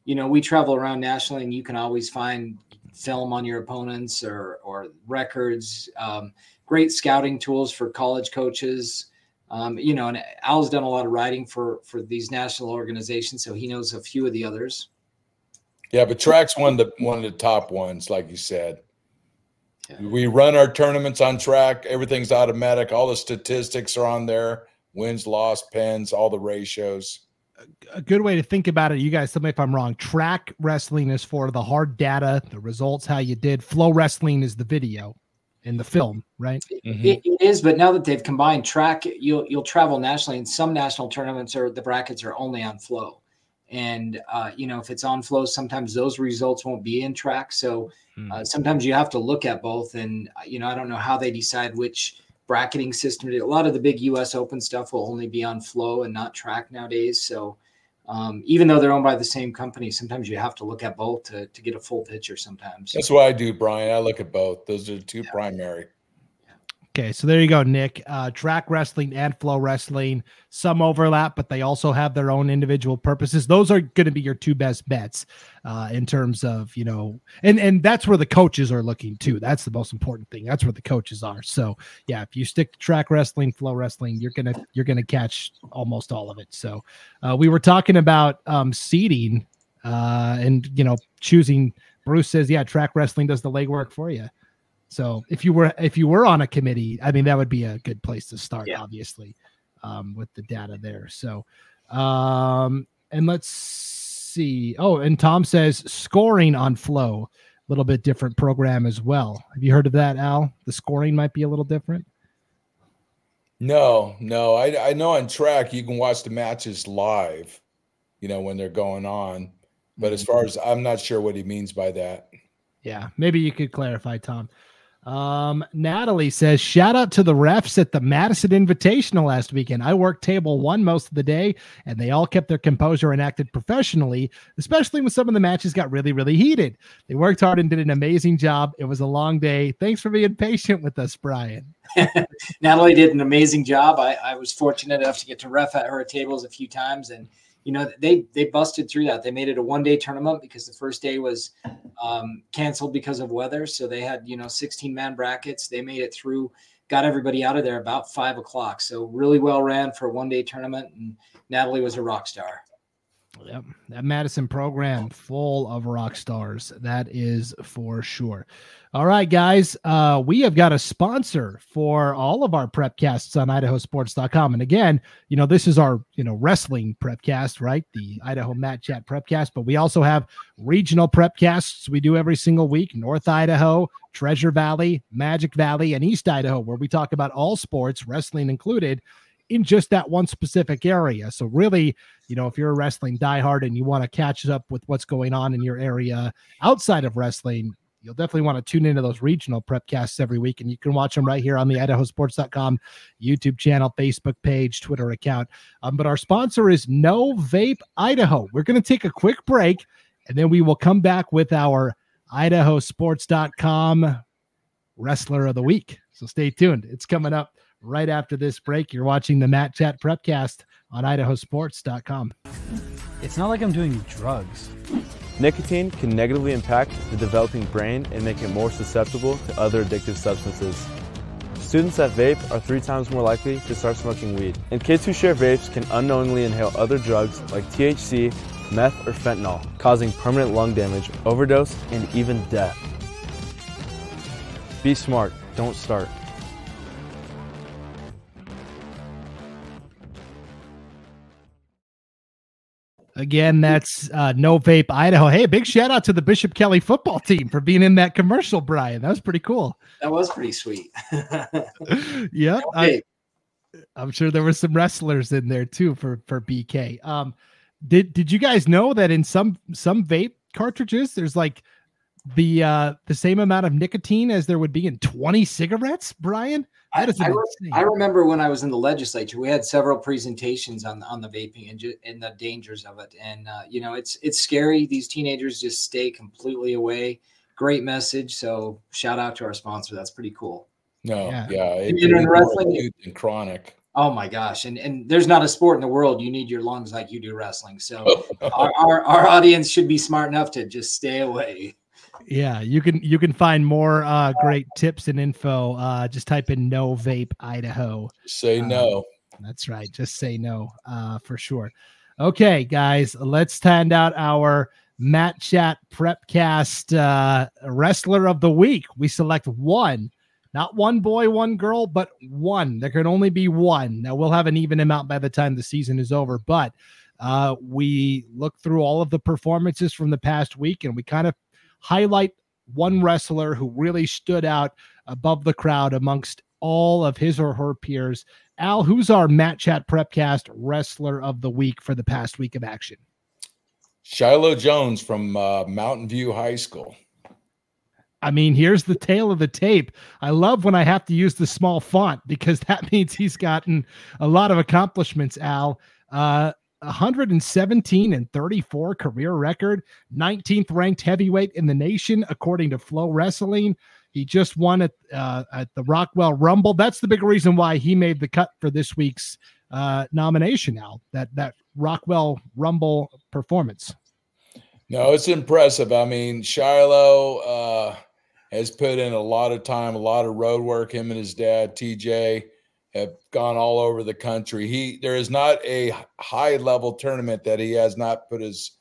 you know, we travel around nationally, and you can always find film on your opponents or or records. Um, great scouting tools for college coaches. Um, you know, and Al's done a lot of writing for for these national organizations, so he knows a few of the others. Yeah, but track's one of the one of the top ones, like you said. Yeah. We run our tournaments on track. Everything's automatic. All the statistics are on there. Wins, loss, pens, all the ratios. A good way to think about it, you guys tell me if I'm wrong. Trackwrestling is for the hard data, the results, how you did. FloWrestling is the video and the film, right? Mm-hmm. It, it is, but now that they've combined track, you'll you'll travel nationally, and some national tournaments are the brackets are only on flow and uh, you know if it's on flow sometimes those results won't be in track so uh, hmm. sometimes you have to look at both and uh, you know i don't know how they decide which bracketing system. A lot of the big U.S. Open stuff will only be on Flow and not Track nowadays. So um, even though they're owned by the same company, sometimes you have to look at both to, to get a full picture. Sometimes that's what I do, Brian. I look at both. Those are the two yeah. primary. Okay, so there you go, Nick. Uh, Trackwrestling and FloWrestling, some overlap, but they also have their own individual purposes. Those are going to be your two best bets uh, in terms of you know, and and that's where the coaches are looking too. That's the most important thing. That's where the coaches are. So yeah, if you stick to Trackwrestling, flow wrestling, you're gonna you're gonna catch almost all of it. So uh, we were talking about um, seeding uh, and you know choosing. Bruce says, yeah, Trackwrestling does the legwork for you. So if you were if you were on a committee, I mean that would be a good place to start, yeah. obviously, um, with the data there. So, um, and let's see. Oh, and Tom says scoring on Flow, a little bit different program as well. Have you heard of that, Al? The scoring might be a little different. No, no. I I know on track you can watch the matches live, you know when they're going on. But as mm-hmm. far as I'm not sure what he means by that. Yeah, maybe you could clarify, Tom. Um, Natalie says, shout out to the refs at the Madison Invitational last weekend. I worked table one most of the day, and they all kept their composure and acted professionally, especially when some of the matches got really, really heated. They worked hard and did an amazing job. It was a long day. Thanks for being patient with us, Brian. Natalie did an amazing job. I, I was fortunate enough to get to ref at her tables a few times and you know they they busted through that. They made it a one day tournament because the first day was um, canceled because of weather. So they had you know 16 man brackets. They made it through got everybody out of there about five o'clock. So really well ran for a one day tournament and natalie was a rock star Yep. That Madison program full of rock stars. That is for sure. All right, guys. Uh, we have got a sponsor for all of our prepcasts on idahosports.com. And again, you know, this is our, you know, wrestling prepcast, right? The Idaho Mat Chat prepcast, but we also have regional prepcasts we do every single week, North Idaho, Treasure Valley, Magic Valley, and East Idaho, where we talk about all sports, wrestling included in just that one specific area. So really, you know, if you're a wrestling diehard and you want to catch up with what's going on in your area outside of wrestling, you'll definitely want to tune into those regional prepcasts every week. And you can watch them right here on the idahosports.com YouTube channel, Facebook page, Twitter account. Um, but our sponsor is No Vape Idaho. We're going to take a quick break and then we will come back with our idahosports.com wrestler of the week. So stay tuned. It's coming up right after this break. You're watching the Mat Chat Prepcast on idahosports.com. It's not like I'm doing drugs. Nicotine can negatively impact the developing brain and make it more susceptible to other addictive substances. Students that vape are three times more likely to start smoking weed. And kids who share vapes can unknowingly inhale other drugs like THC, meth, or fentanyl, causing permanent lung damage, overdose, and even death. Be smart, don't start. Again, that's uh, No Vape Idaho. Hey, big shout out to the Bishop Kelly football team for being in that commercial, Brian. That was pretty cool. That was pretty sweet. yeah. Okay. I'm sure there were some wrestlers in there too for for BK. Um, did did you guys know that in some some vape cartridges there's like the uh the same amount of nicotine as there would be in 20 cigarettes, Brian? That is I, I, I, remember when I was in the legislature, we had several presentations on on the vaping and, ju- and the dangers of it. And uh, you know, it's it's scary. These teenagers just stay completely away. Great message. So shout out to our sponsor. That's pretty cool. No, yeah, yeah it, in wrestling and chronic. Oh my gosh. And and there's not a sport in the world you need your lungs like you do wrestling. So our, our, our audience should be smart enough to just stay away. Yeah, you can you can find more uh, great tips and info. Uh, just type in no vape Idaho. Say uh, no. That's right. Just say no uh, for sure. Okay, guys, let's hand out our Mat Chat Prepcast uh, Wrestler of the Week. We select one, not one boy, one girl, but one. There can only be one. Now we'll have an even amount by the time the season is over, but uh, we look through all of the performances from the past week and we kind of highlight one wrestler who really stood out above the crowd amongst all of his or her peers. Al, who's our Mat Chat Prepcast wrestler of the week for the past week of action? Shiloh Jones from uh, Mountain View High School. I mean, here's the tale of the tape. I love when I have to use the small font because that means he's gotten a lot of accomplishments, Al. Uh, 117 and 34 career record, 19th ranked heavyweight in the nation, according to FloWrestling. He just won at uh, at the Rockwell Rumble. That's the big reason why he made the cut for this week's uh, nomination. Now that that Rockwell Rumble performance. No, it's impressive. I mean, Shiloh uh, has put in a lot of time, a lot of road work. Him and his dad, TJ, have gone all over the country. He there is not a high level tournament that he has not put his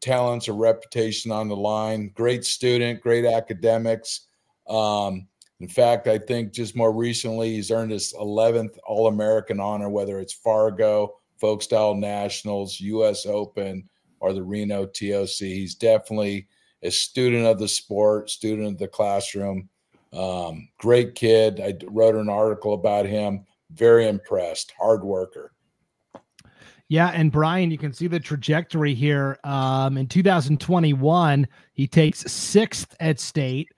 talents or reputation on the line. Great student, great academics. Um, in fact, I think just more recently he's earned his 11th All American honor, whether it's Fargo, Folk Style Nationals, U.S. Open, or the Reno TOC. He's definitely a student of the sport, student of the classroom. Um, great kid. I wrote an article about him. Very impressed. Hard worker. Yeah, and Brian, you can see the trajectory here. Um, in 2021, he takes sixth at state,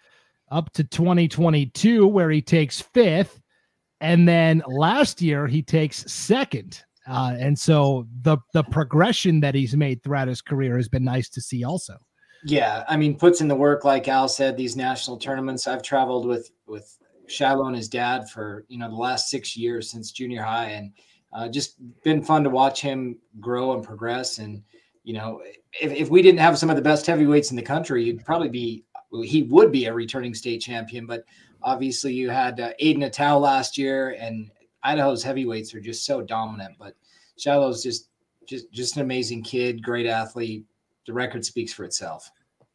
up to 2022, where he takes fifth, and then last year he takes second. Uh, and so the the progression that he's made throughout his career has been nice to see. Also, yeah, I mean, puts in the work, like Al said. These national tournaments, I've traveled with with Shiloh and his dad for you know the last six years since junior high, and uh, just been fun to watch him grow and progress. And you know, if, if we didn't have some of the best heavyweights in the country, he'd probably be he would be a returning state champion. But obviously, you had uh, Aiden Atau last year, and Idaho's heavyweights are just so dominant. But Shiloh's just just just an amazing kid, great athlete. The record speaks for itself.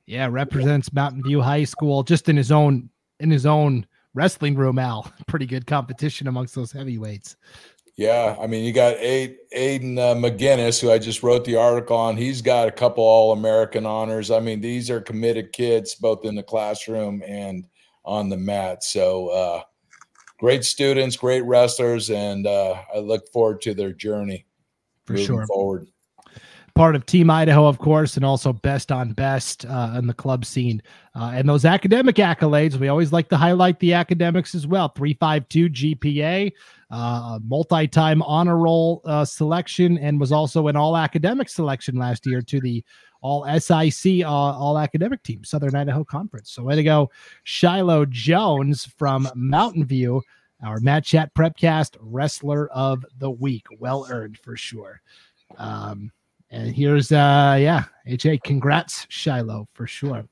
Yeah, represents Mountain View High School just in his own in his own wrestling room. Al, pretty good competition amongst those heavyweights. Yeah, I mean, you got Aiden uh, McGinnis, who I just wrote the article on. He's got a couple All American honors. I mean, these are committed kids, both in the classroom and on the mat. So, uh, great students, great wrestlers, and uh, I look forward to their journey for sure forward part of Team Idaho, of course, and also best on best uh, in the club scene. Uh, and those academic accolades, we always like to highlight the academics as well 352 GPA, uh, multi time honor roll uh, selection, and was also an all academic selection last year to the all SIC, uh, all academic team, Southern Idaho Conference. So, way to go, Shiloh Jones from Mountain View. Our Mat Chat Prepcast Wrestler of the Week. Well earned for sure. Um, and here's uh yeah, AJ, congrats, Shiloh, for sure.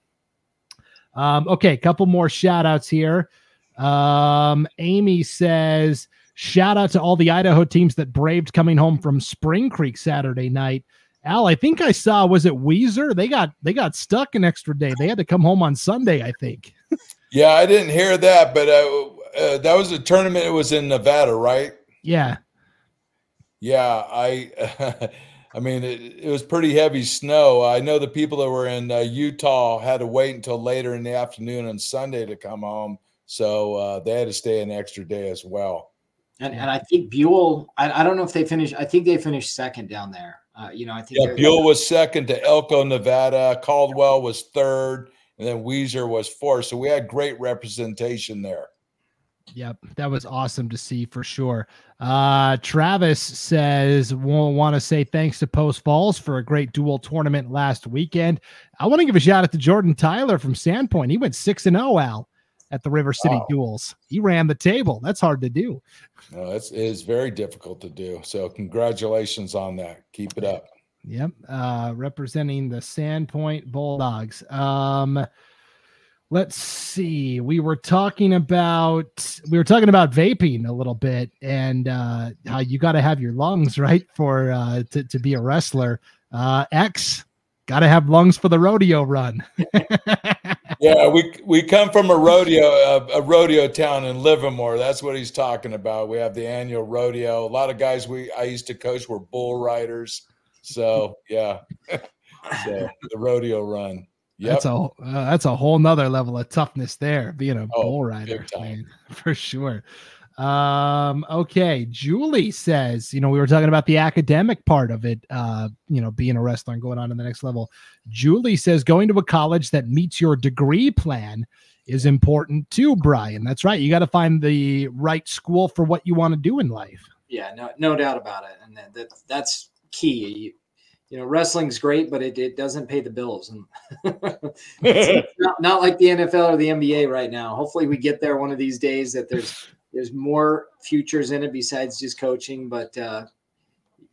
Um, okay, a couple more shout outs here. Um, Amy says, shout out to all the Idaho teams that braved coming home from Spring Creek Saturday night. Al, I think I saw was it Weiser? They got they got stuck an extra day. They had to come home on Sunday, I think. yeah, I didn't hear that, but uh, uh, that was a tournament. It was in Nevada, right? Yeah. Yeah, I I mean, it, it, was pretty heavy snow. I know the people that were in uh, Utah had to wait until later in the afternoon on Sunday to come home, so uh, they had to stay an extra day as well. And, and I think Buhl, I, I don't know if they finished. I think they finished second down there. Uh, you know, I think yeah, Buhl was second to Elko, Nevada. Caldwell was third, and then Weiser was fourth. So we had great representation there. Yep, that was awesome to see for sure. Uh, Travis says, "We'll want to say thanks to Post Falls for a great dual tournament last weekend. I want to give a shout out to Jordan Tyler from Sandpoint. He went 6 and 0 Al, at the River City wow. duels. He ran the table. That's hard to do. No, it's, it is very difficult to do. So congratulations on that. Keep it up. Yep, uh, representing the Sandpoint Bulldogs. Um, let's see. We were talking about we were talking about vaping a little bit and uh how you got to have your lungs right for uh to, to be a wrestler. Uh x got to have lungs for the rodeo run. Yeah we we come from a rodeo a, a, rodeo town in livermore. That's what he's talking about. We have the annual rodeo. A lot of guys we i used to coach were bull riders. So yeah. So the rodeo run Yep. That's a uh, that's a whole nother level of toughness there, being a oh, bull rider, man, for sure. Um, okay, Julie says, you know, we were talking about the academic part of it, uh, you know, being a wrestler and going on to the next level. Julie says, going to a college that meets your degree plan is important too, Brian. That's right. You got to find the right school for what you want to do in life. Yeah, no, no doubt about it, and that, that that's key. You, you know, wrestling's great, but it, it doesn't pay the bills, and not, not like the NFL or the NBA right now. Hopefully, we get there one of these days. That there's there's more futures in it besides just coaching, but uh,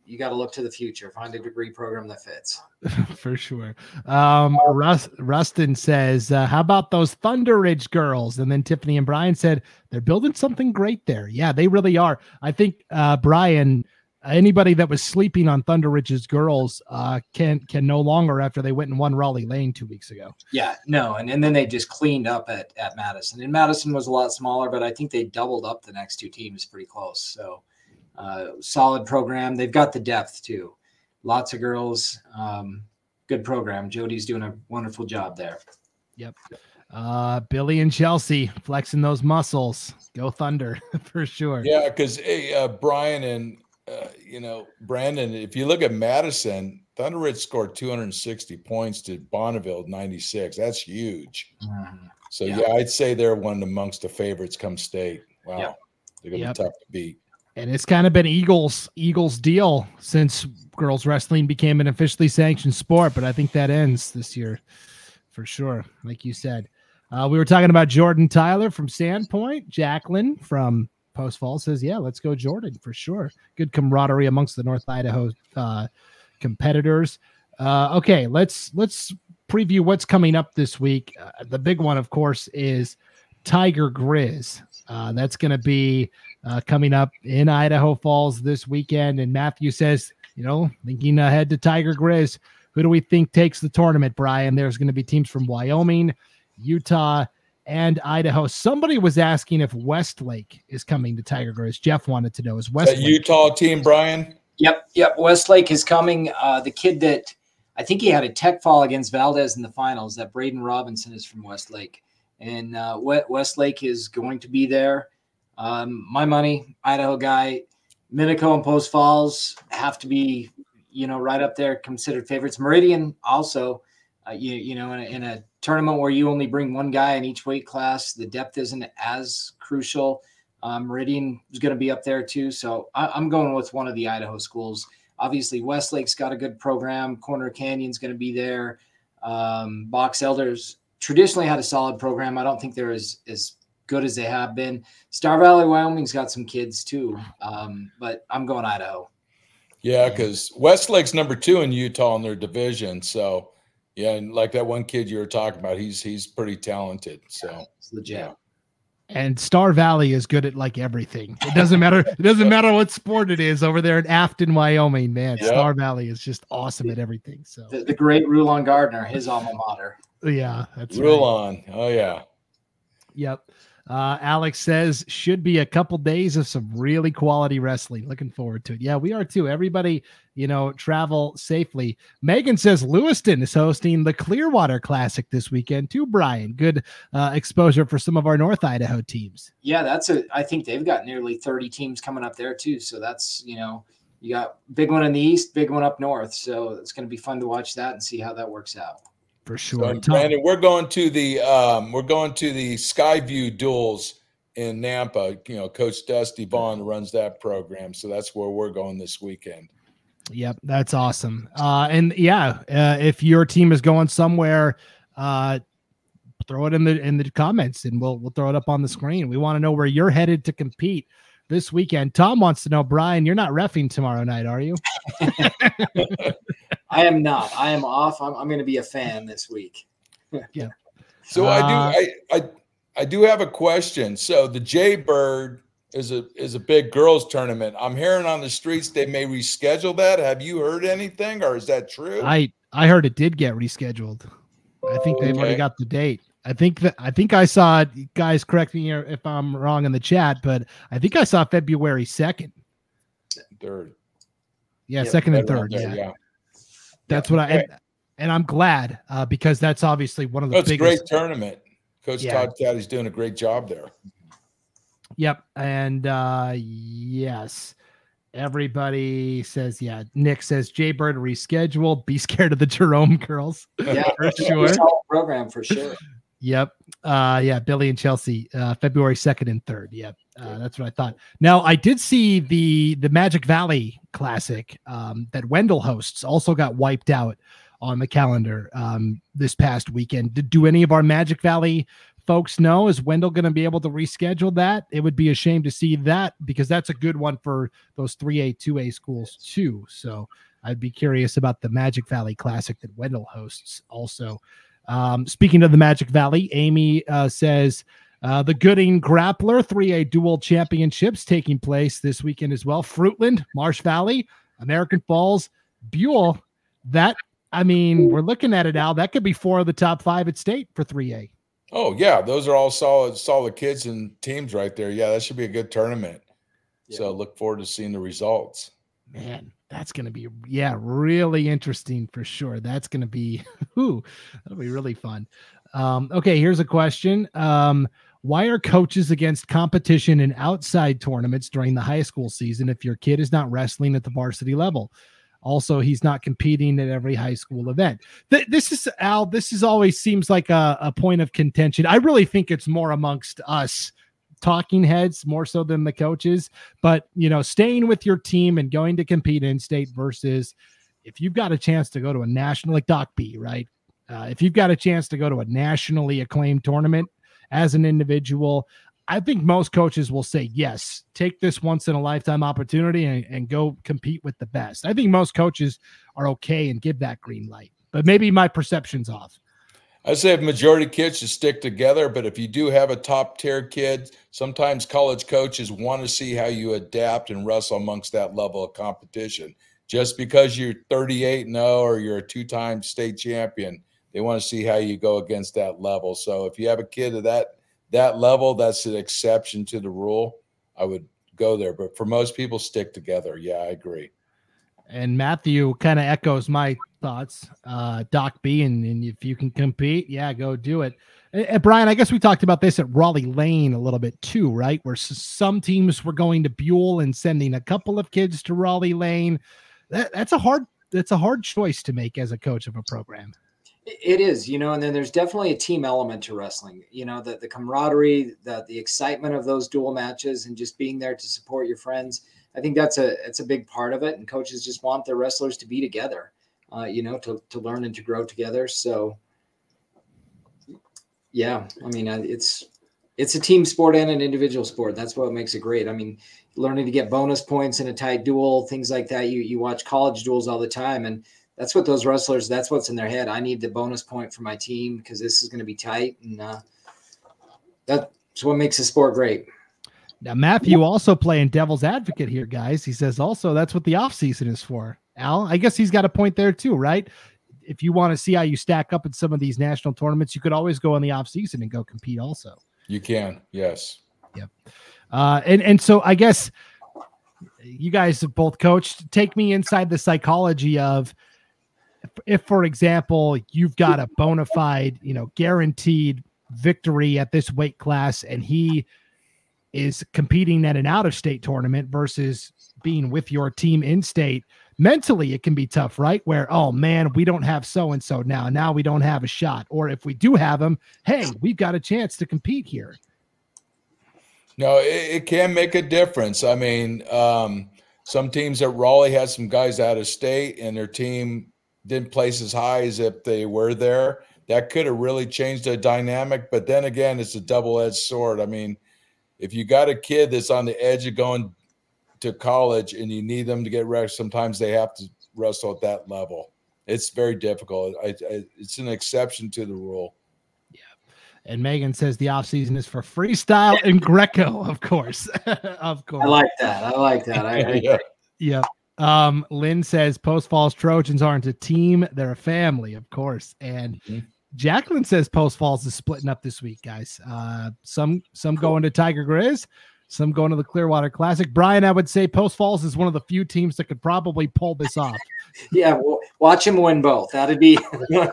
you got to look to the future. Find a degree program that fits. For sure. Um, Rust, Rustin says, uh, "How about those Thunder Ridge girls?" And then Tiffany and Brian said, "They're building something great there. Yeah, they really are. I think uh, Brian." Anybody that was sleeping on Thunder Ridge's girls uh, can can no longer after they went and won Rollie Lane two weeks ago. Yeah, no, and, and then they just cleaned up at, at Madison. And Madison was a lot smaller, but I think they doubled up the next two teams pretty close. So uh, solid program. They've got the depth too. Lots of girls. Um, good program. Jody's doing a wonderful job there. Yep. Uh, Billy and Chelsea flexing those muscles. Go Thunder for sure. Yeah, because hey, uh, Brian and uh, you know Brandon, if you look at Madison, Thunder Ridge scored 260 points to Bonneville 96. That's huge. Mm-hmm. So Yeah. yeah. I'd say they're one amongst the favorites come state. Wow, Yep. they're gonna Yep. be tough to beat. And it's kind of been Eagles Eagles deal since girls wrestling became an officially sanctioned sport, but I think that ends this year for sure. Like you said, uh, we were talking about Jordan Tyler from Sandpoint. Jacqueline from Post Falls says, "Yeah, let's go Jordan for sure." Good camaraderie amongst the North Idaho uh, competitors. Uh, okay, let's let's preview what's coming up this week. Uh, the big one, of course, is Tiger Grizz. Uh, that's going to be uh, coming up in Idaho Falls this weekend. And Matthew says, you know, thinking ahead to Tiger Grizz, who do we think takes the tournament, Brian? There's going to be teams from Wyoming, Utah, and Idaho. Somebody was asking if Westlake is coming to Tiger Grizz. Jeff wanted to know is That Westlake. Utah team, Brian. Yep, yep. Westlake is coming. Uh, the kid that I think he had a tech fall against Valdez in the finals. That Braden Robinson is from Westlake, and uh, We- Westlake is going to be there. Um, my money, Idaho guy, Minico and Post Falls have to be, you know, right up there, considered favorites. Meridian also, uh, you you know, in a, in a tournament where you only bring one guy in each weight class, the depth isn't as crucial. Um, Meridian is going to be up there too. So I, I'm going with one of the Idaho schools. Obviously, Westlake's got a good program. Corner Canyon's going to be there. Um, Box Elders traditionally had a solid program. I don't think they're as, as good as they have been. Star Valley, Wyoming's got some kids too. Um, but I'm going Idaho. Yeah, because Westlake's number two in Utah in their division. So yeah, and like that one kid you were talking about, he's he's pretty talented. So It's legit. Yeah. and Star Valley is good at like everything. It doesn't matter. It doesn't matter what sport it is over there in Afton, Wyoming. Man, Yeah. Star Valley is just awesome at everything. So The, the great Rulon Gardner, his alma mater. yeah, that's right. Oh yeah. Yep. Uh, Alex says should be a couple days of some really quality wrestling. Looking forward to it. Yeah, we are too. Everybody, you know, travel safely. Megan says Lewiston is hosting the Clearwater Classic this weekend too. Brian, good uh, exposure for some of our North Idaho teams. Yeah, that's a. I think they've got nearly 30 teams coming up there too. So that's you know you got big one in the east, big one up north. So it's going to be fun to watch that and see how that works out. For sure. Tom- Brandon, we're going to the um, we're going to the Skyview duels in Nampa. You know, Coach Dusty Vaughn runs that program, so that's where we're going this weekend. Yep, that's awesome. Uh, and yeah, uh, if your team is going somewhere, uh, throw it in the in the comments, and we'll we'll throw it up on the screen. We want to know where you're headed to compete this weekend. Tom wants to know, Brian, you're not refing tomorrow night, are you? I am not. I am off. I'm, I'm going to be a fan this week. Yeah. So Uh, I do I, I I do have a question. So the Jay Bird is a is a big girls tournament. I'm hearing on the streets they may reschedule that. Have you heard anything, or is that true? I I heard it did get rescheduled. I think they've already got the date. I think that I think I saw it, guys correct me if I'm wrong in the chat, but I think I saw February second. Third. Yeah, Yeah, second and right around third. there, yeah. That's what I and, and I'm glad uh, because that's obviously one of the No, it's a biggest. great tournament. Coach Yeah. Todd Caddy's doing a great job there. Yep, and uh, yes, everybody says yeah. Nick says Jay Bird rescheduled. Be scared of the Jerome girls. Yeah, For sure. Program for sure. Yep. Uh, yeah, Billy and Chelsea, uh, February second and third. Yep, uh, that's what I thought. Now I did see the the Magic Valley Classic um, that Wendell hosts also got wiped out on the calendar um, this past weekend. Did do any of our Magic Valley folks know? Is Wendell going to be able to reschedule that? It would be a shame to see that because that's a good one for those three A, two A schools too. So I'd be curious about the Magic Valley Classic that Wendell hosts also. Um, speaking of the Magic Valley, Amy uh, says uh, the Gooding Grappler 3A Dual Championships taking place this weekend as well. Fruitland, Marsh Valley, American Falls, Buhl. That, I mean, we're looking at it now. That could be four of the top five at state for 3A. Oh yeah, those are all solid, solid kids and teams right there. Yeah, that should be a good tournament. Yeah. So look forward to seeing the results. Man, that's going to be yeah really interesting for sure. That's going to be ooh that'll be really fun. Um, okay here's a question. Um, why are coaches against competition in outside tournaments during the high school season if your kid is not wrestling at the varsity level? Also he's not competing at every high school event. Th- this is al this is always seems like a, a point of contention. I really think it's more amongst us talking heads more so than the coaches. But you know, staying with your team and going to compete in state versus if you've got a chance to go to a national like Doc B, right? Uh, if you've got a chance to go to a nationally acclaimed tournament as an individual, I think most coaches will say, yes, take this once in a lifetime opportunity and, and go compete with the best. I think most coaches are okay and give that green light, but maybe my perception's off. I say majority kids should stick together, but if you do have a top tier kid, sometimes college coaches want to see how you adapt and wrestle amongst that level of competition. Just because you're 38 0 or you're a two time state champion, they want to see how you go against that level. So if you have a kid at that that level, that's an exception to the rule. I would go there. But for most people, stick together. Yeah, I agree. And Matthew kind of echoes my thoughts. Uh, Doc B, and, and if you can compete, yeah, go do it. And, and, Brian, I guess we talked about this at Rollie Lane a little bit too, right? Where some teams were going to Buhl and sending a couple of kids to Rollie Lane. That, that's a hard that's a hard choice to make as a coach of a program. It is, you know, and then there's definitely a team element to wrestling. You know, the the camaraderie, the the excitement of those dual matches, and just being there to support your friends I think that's a it's a big part of it, and coaches just want their wrestlers to be together, uh, you know, to to learn and to grow together. So, yeah, I mean, it's it's a team sport and an individual sport. That's what makes it great. I mean, learning to get bonus points in a tight duel, things like that. You you watch college duels all the time, and that's what those wrestlers. That's what's in their head. I need the bonus point for my team because this is going to be tight, and uh, that's what makes the sport great. Now, Matthew also playing devil's advocate here, guys. He says also that's what the offseason is for. Al, I guess he's got a point there too, right? If you want to see how you stack up in some of these national tournaments, you could always go in the offseason and go compete also. You can, yes. Yep. Uh, and and so I guess you guys have both coached. Take me inside the psychology of if, if for example, you've got a bona fide, you know, guaranteed victory at this weight class, and he is competing at an out of state tournament versus being with your team in state mentally it can be tough right? Where oh man we don't have so and so now. Now we don't have a shot. Or if we do have them hey we've got a chance to compete here. No it, it can make a difference. I mean um, some teams at Rollie had some guys out of state and their team didn't place as high as if they were there. That could have really changed the dynamic but then again it's a double-edged sword. I mean if you got a kid that's on the edge of going to college and you need them to get ready, sometimes they have to wrestle at that level. It's very difficult. I, I, it's an exception to the rule. Yeah. And Megan says the off season is for freestyle and Greco, of course. of course. I like that. I like that. I, I yeah. yeah. Um, Lynn says Post Falls Trojans aren't a team, they're a family, of course. And mm-hmm. Jacqueline says Post Falls is splitting up this week, guys. Uh, some some going to Tiger Grizz, some going to the Clearwater Classic. Brian, I would say Post Falls is one of the few teams that could probably pull this off. yeah, well, watch him win both. That'd be yeah,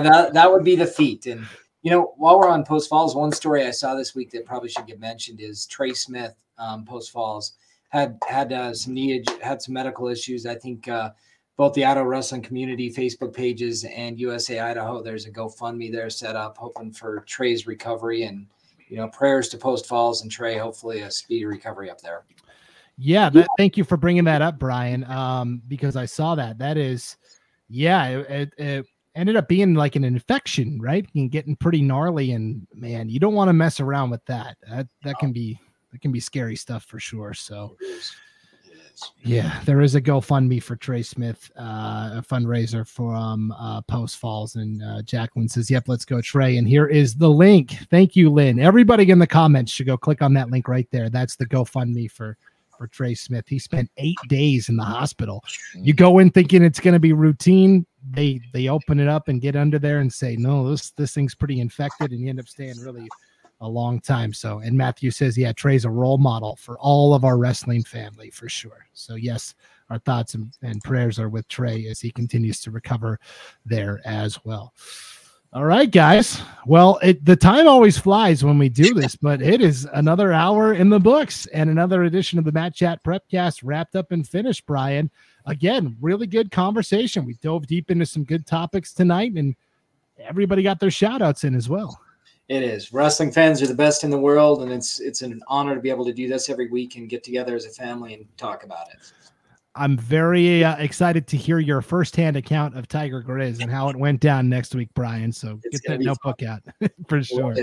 that that would be the feat. And you know, while we're on Post Falls, one story I saw this week that probably should get mentioned is Trey Smith, um, Post Falls had had uh, some knee had some medical issues. I think. Uh, both the Idaho Wrestling Community Facebook pages and USA Idaho. There's a GoFundMe there set up, hoping for Trey's recovery and you know prayers to Post Falls and Trey. Hopefully, a speedy recovery up there. Yeah, that, thank you for bringing that up, Brian. Um, because I saw that. That is, yeah, it, it, it ended up being like an infection, right? And getting pretty gnarly. And man, you don't want to mess around with that. That that can be that can be scary stuff for sure. So. Yeah, there is a GoFundMe for Trey Smith, uh, a fundraiser from uh, Post Falls. And uh, Jacqueline says, Yep, let's go, Trey. And here is the link. Thank you, Lynn. Everybody in the comments should go click on that link right there. That's the GoFundMe for for Trey Smith. He spent eight days in the hospital. You go in thinking it's going to be routine. They they open it up and get under there and say, no, this this thing's pretty infected, and you end up staying really a long time. So, and Matthew says, yeah, Trey's a role model for all of our wrestling family for sure. So, yes, our thoughts and, and prayers are with Trey as he continues to recover there as well. All right, guys. Well, it, the time always flies when we do this, but it is another hour in the books and another edition of the Mat Chat Prepcast wrapped up and finished. Brian, again, really good conversation. We dove deep into some good topics tonight, and everybody got their shout outs in as well. It is. Wrestling fans are the best in the world, and it's it's an honor to be able to do this every week and get together as a family and talk about it. I'm very uh, excited to hear your firsthand account of Tiger Grizz and how it went down next week, Brian. So it's get that notebook fun. out for sure.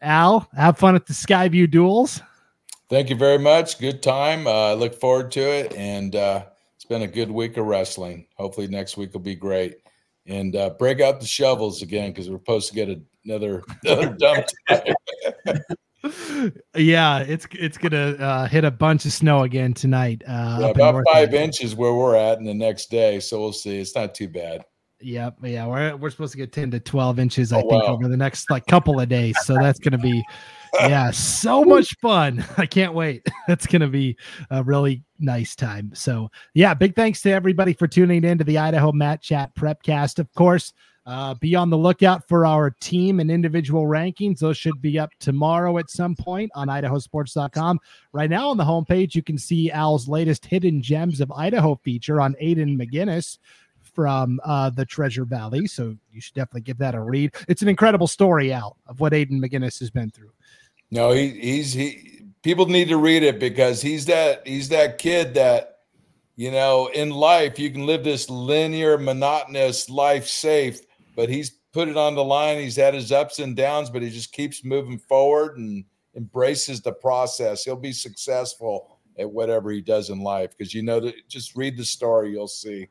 Al, have fun at the Skyview Duels. Thank you very much. Good time. I uh, look forward to it, and uh, it's been a good week of wrestling. Hopefully, next week will be great. And uh, break out the shovels again because we're supposed to get another another dump. yeah, it's it's gonna uh, hit a bunch of snow again tonight. Uh, yeah, about five inches where we're at, in the next day. So we'll see. It's not too bad. Yep. Yeah, we're we're supposed to get ten to twelve inches, I oh, think, wow. over the next like couple of days. So that's gonna be, yeah, so much fun. I can't wait. That's gonna be a really nice time. So yeah, big thanks to everybody for tuning in to the Idaho Mat Chat Prepcast. Of course. Uh, be on the lookout for our team and individual rankings. Those should be up tomorrow at some point on idahosports.com. Right now on the homepage, you can see Al's latest Hidden Gems of Idaho feature on Aiden McGinnis from uh, the Treasure Valley. So you should definitely give that a read. It's an incredible story, Al, of what Aiden McGinnis has been through. No, he, he's he. People need to read it because he's that he's that kid that you know in life you can live this linear, monotonous life safe but he's put it on the line. He's had his ups and downs, but he just keeps moving forward and embraces the process. He'll be successful at whatever he does in life because you know that just read the story, you'll see.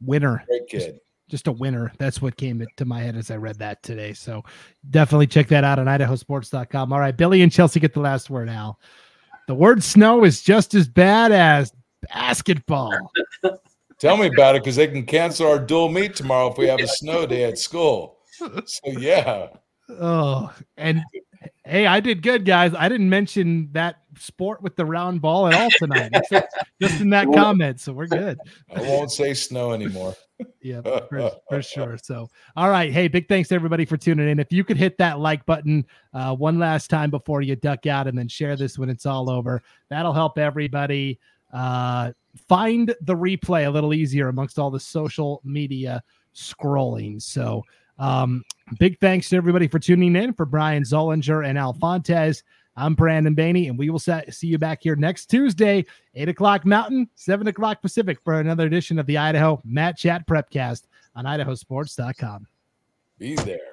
Winner. Great kid. Just, just a winner. That's what came to my head as I read that today. So definitely check that out on idahosports.com. All right, Billy and Chelsea get the last word, Al. The word snow is just as bad as basketball. Tell me about it because they can cancel our dual meet tomorrow if we have a snow day at school. So yeah. Oh, and hey, I did good, guys. I didn't mention that sport with the round ball at all tonight, just in that comment. So we're good. I won't say snow anymore. yeah, for, for, sure. So, all right. Hey, big thanks to everybody for tuning in. If you could hit that like button uh, one last time before you duck out and then share this when it's all over, that'll help everybody. Uh, find the replay a little easier amongst all the social media scrolling. So, um, big thanks to everybody for tuning in. For Brian Zollinger and Al Fontes, I'm Brandon Baney, and we will see you back here next Tuesday, 8 o'clock Mountain, 7 o'clock Pacific, for another edition of the Idaho Mat Chat Prepcast on idahosports.com. Be there.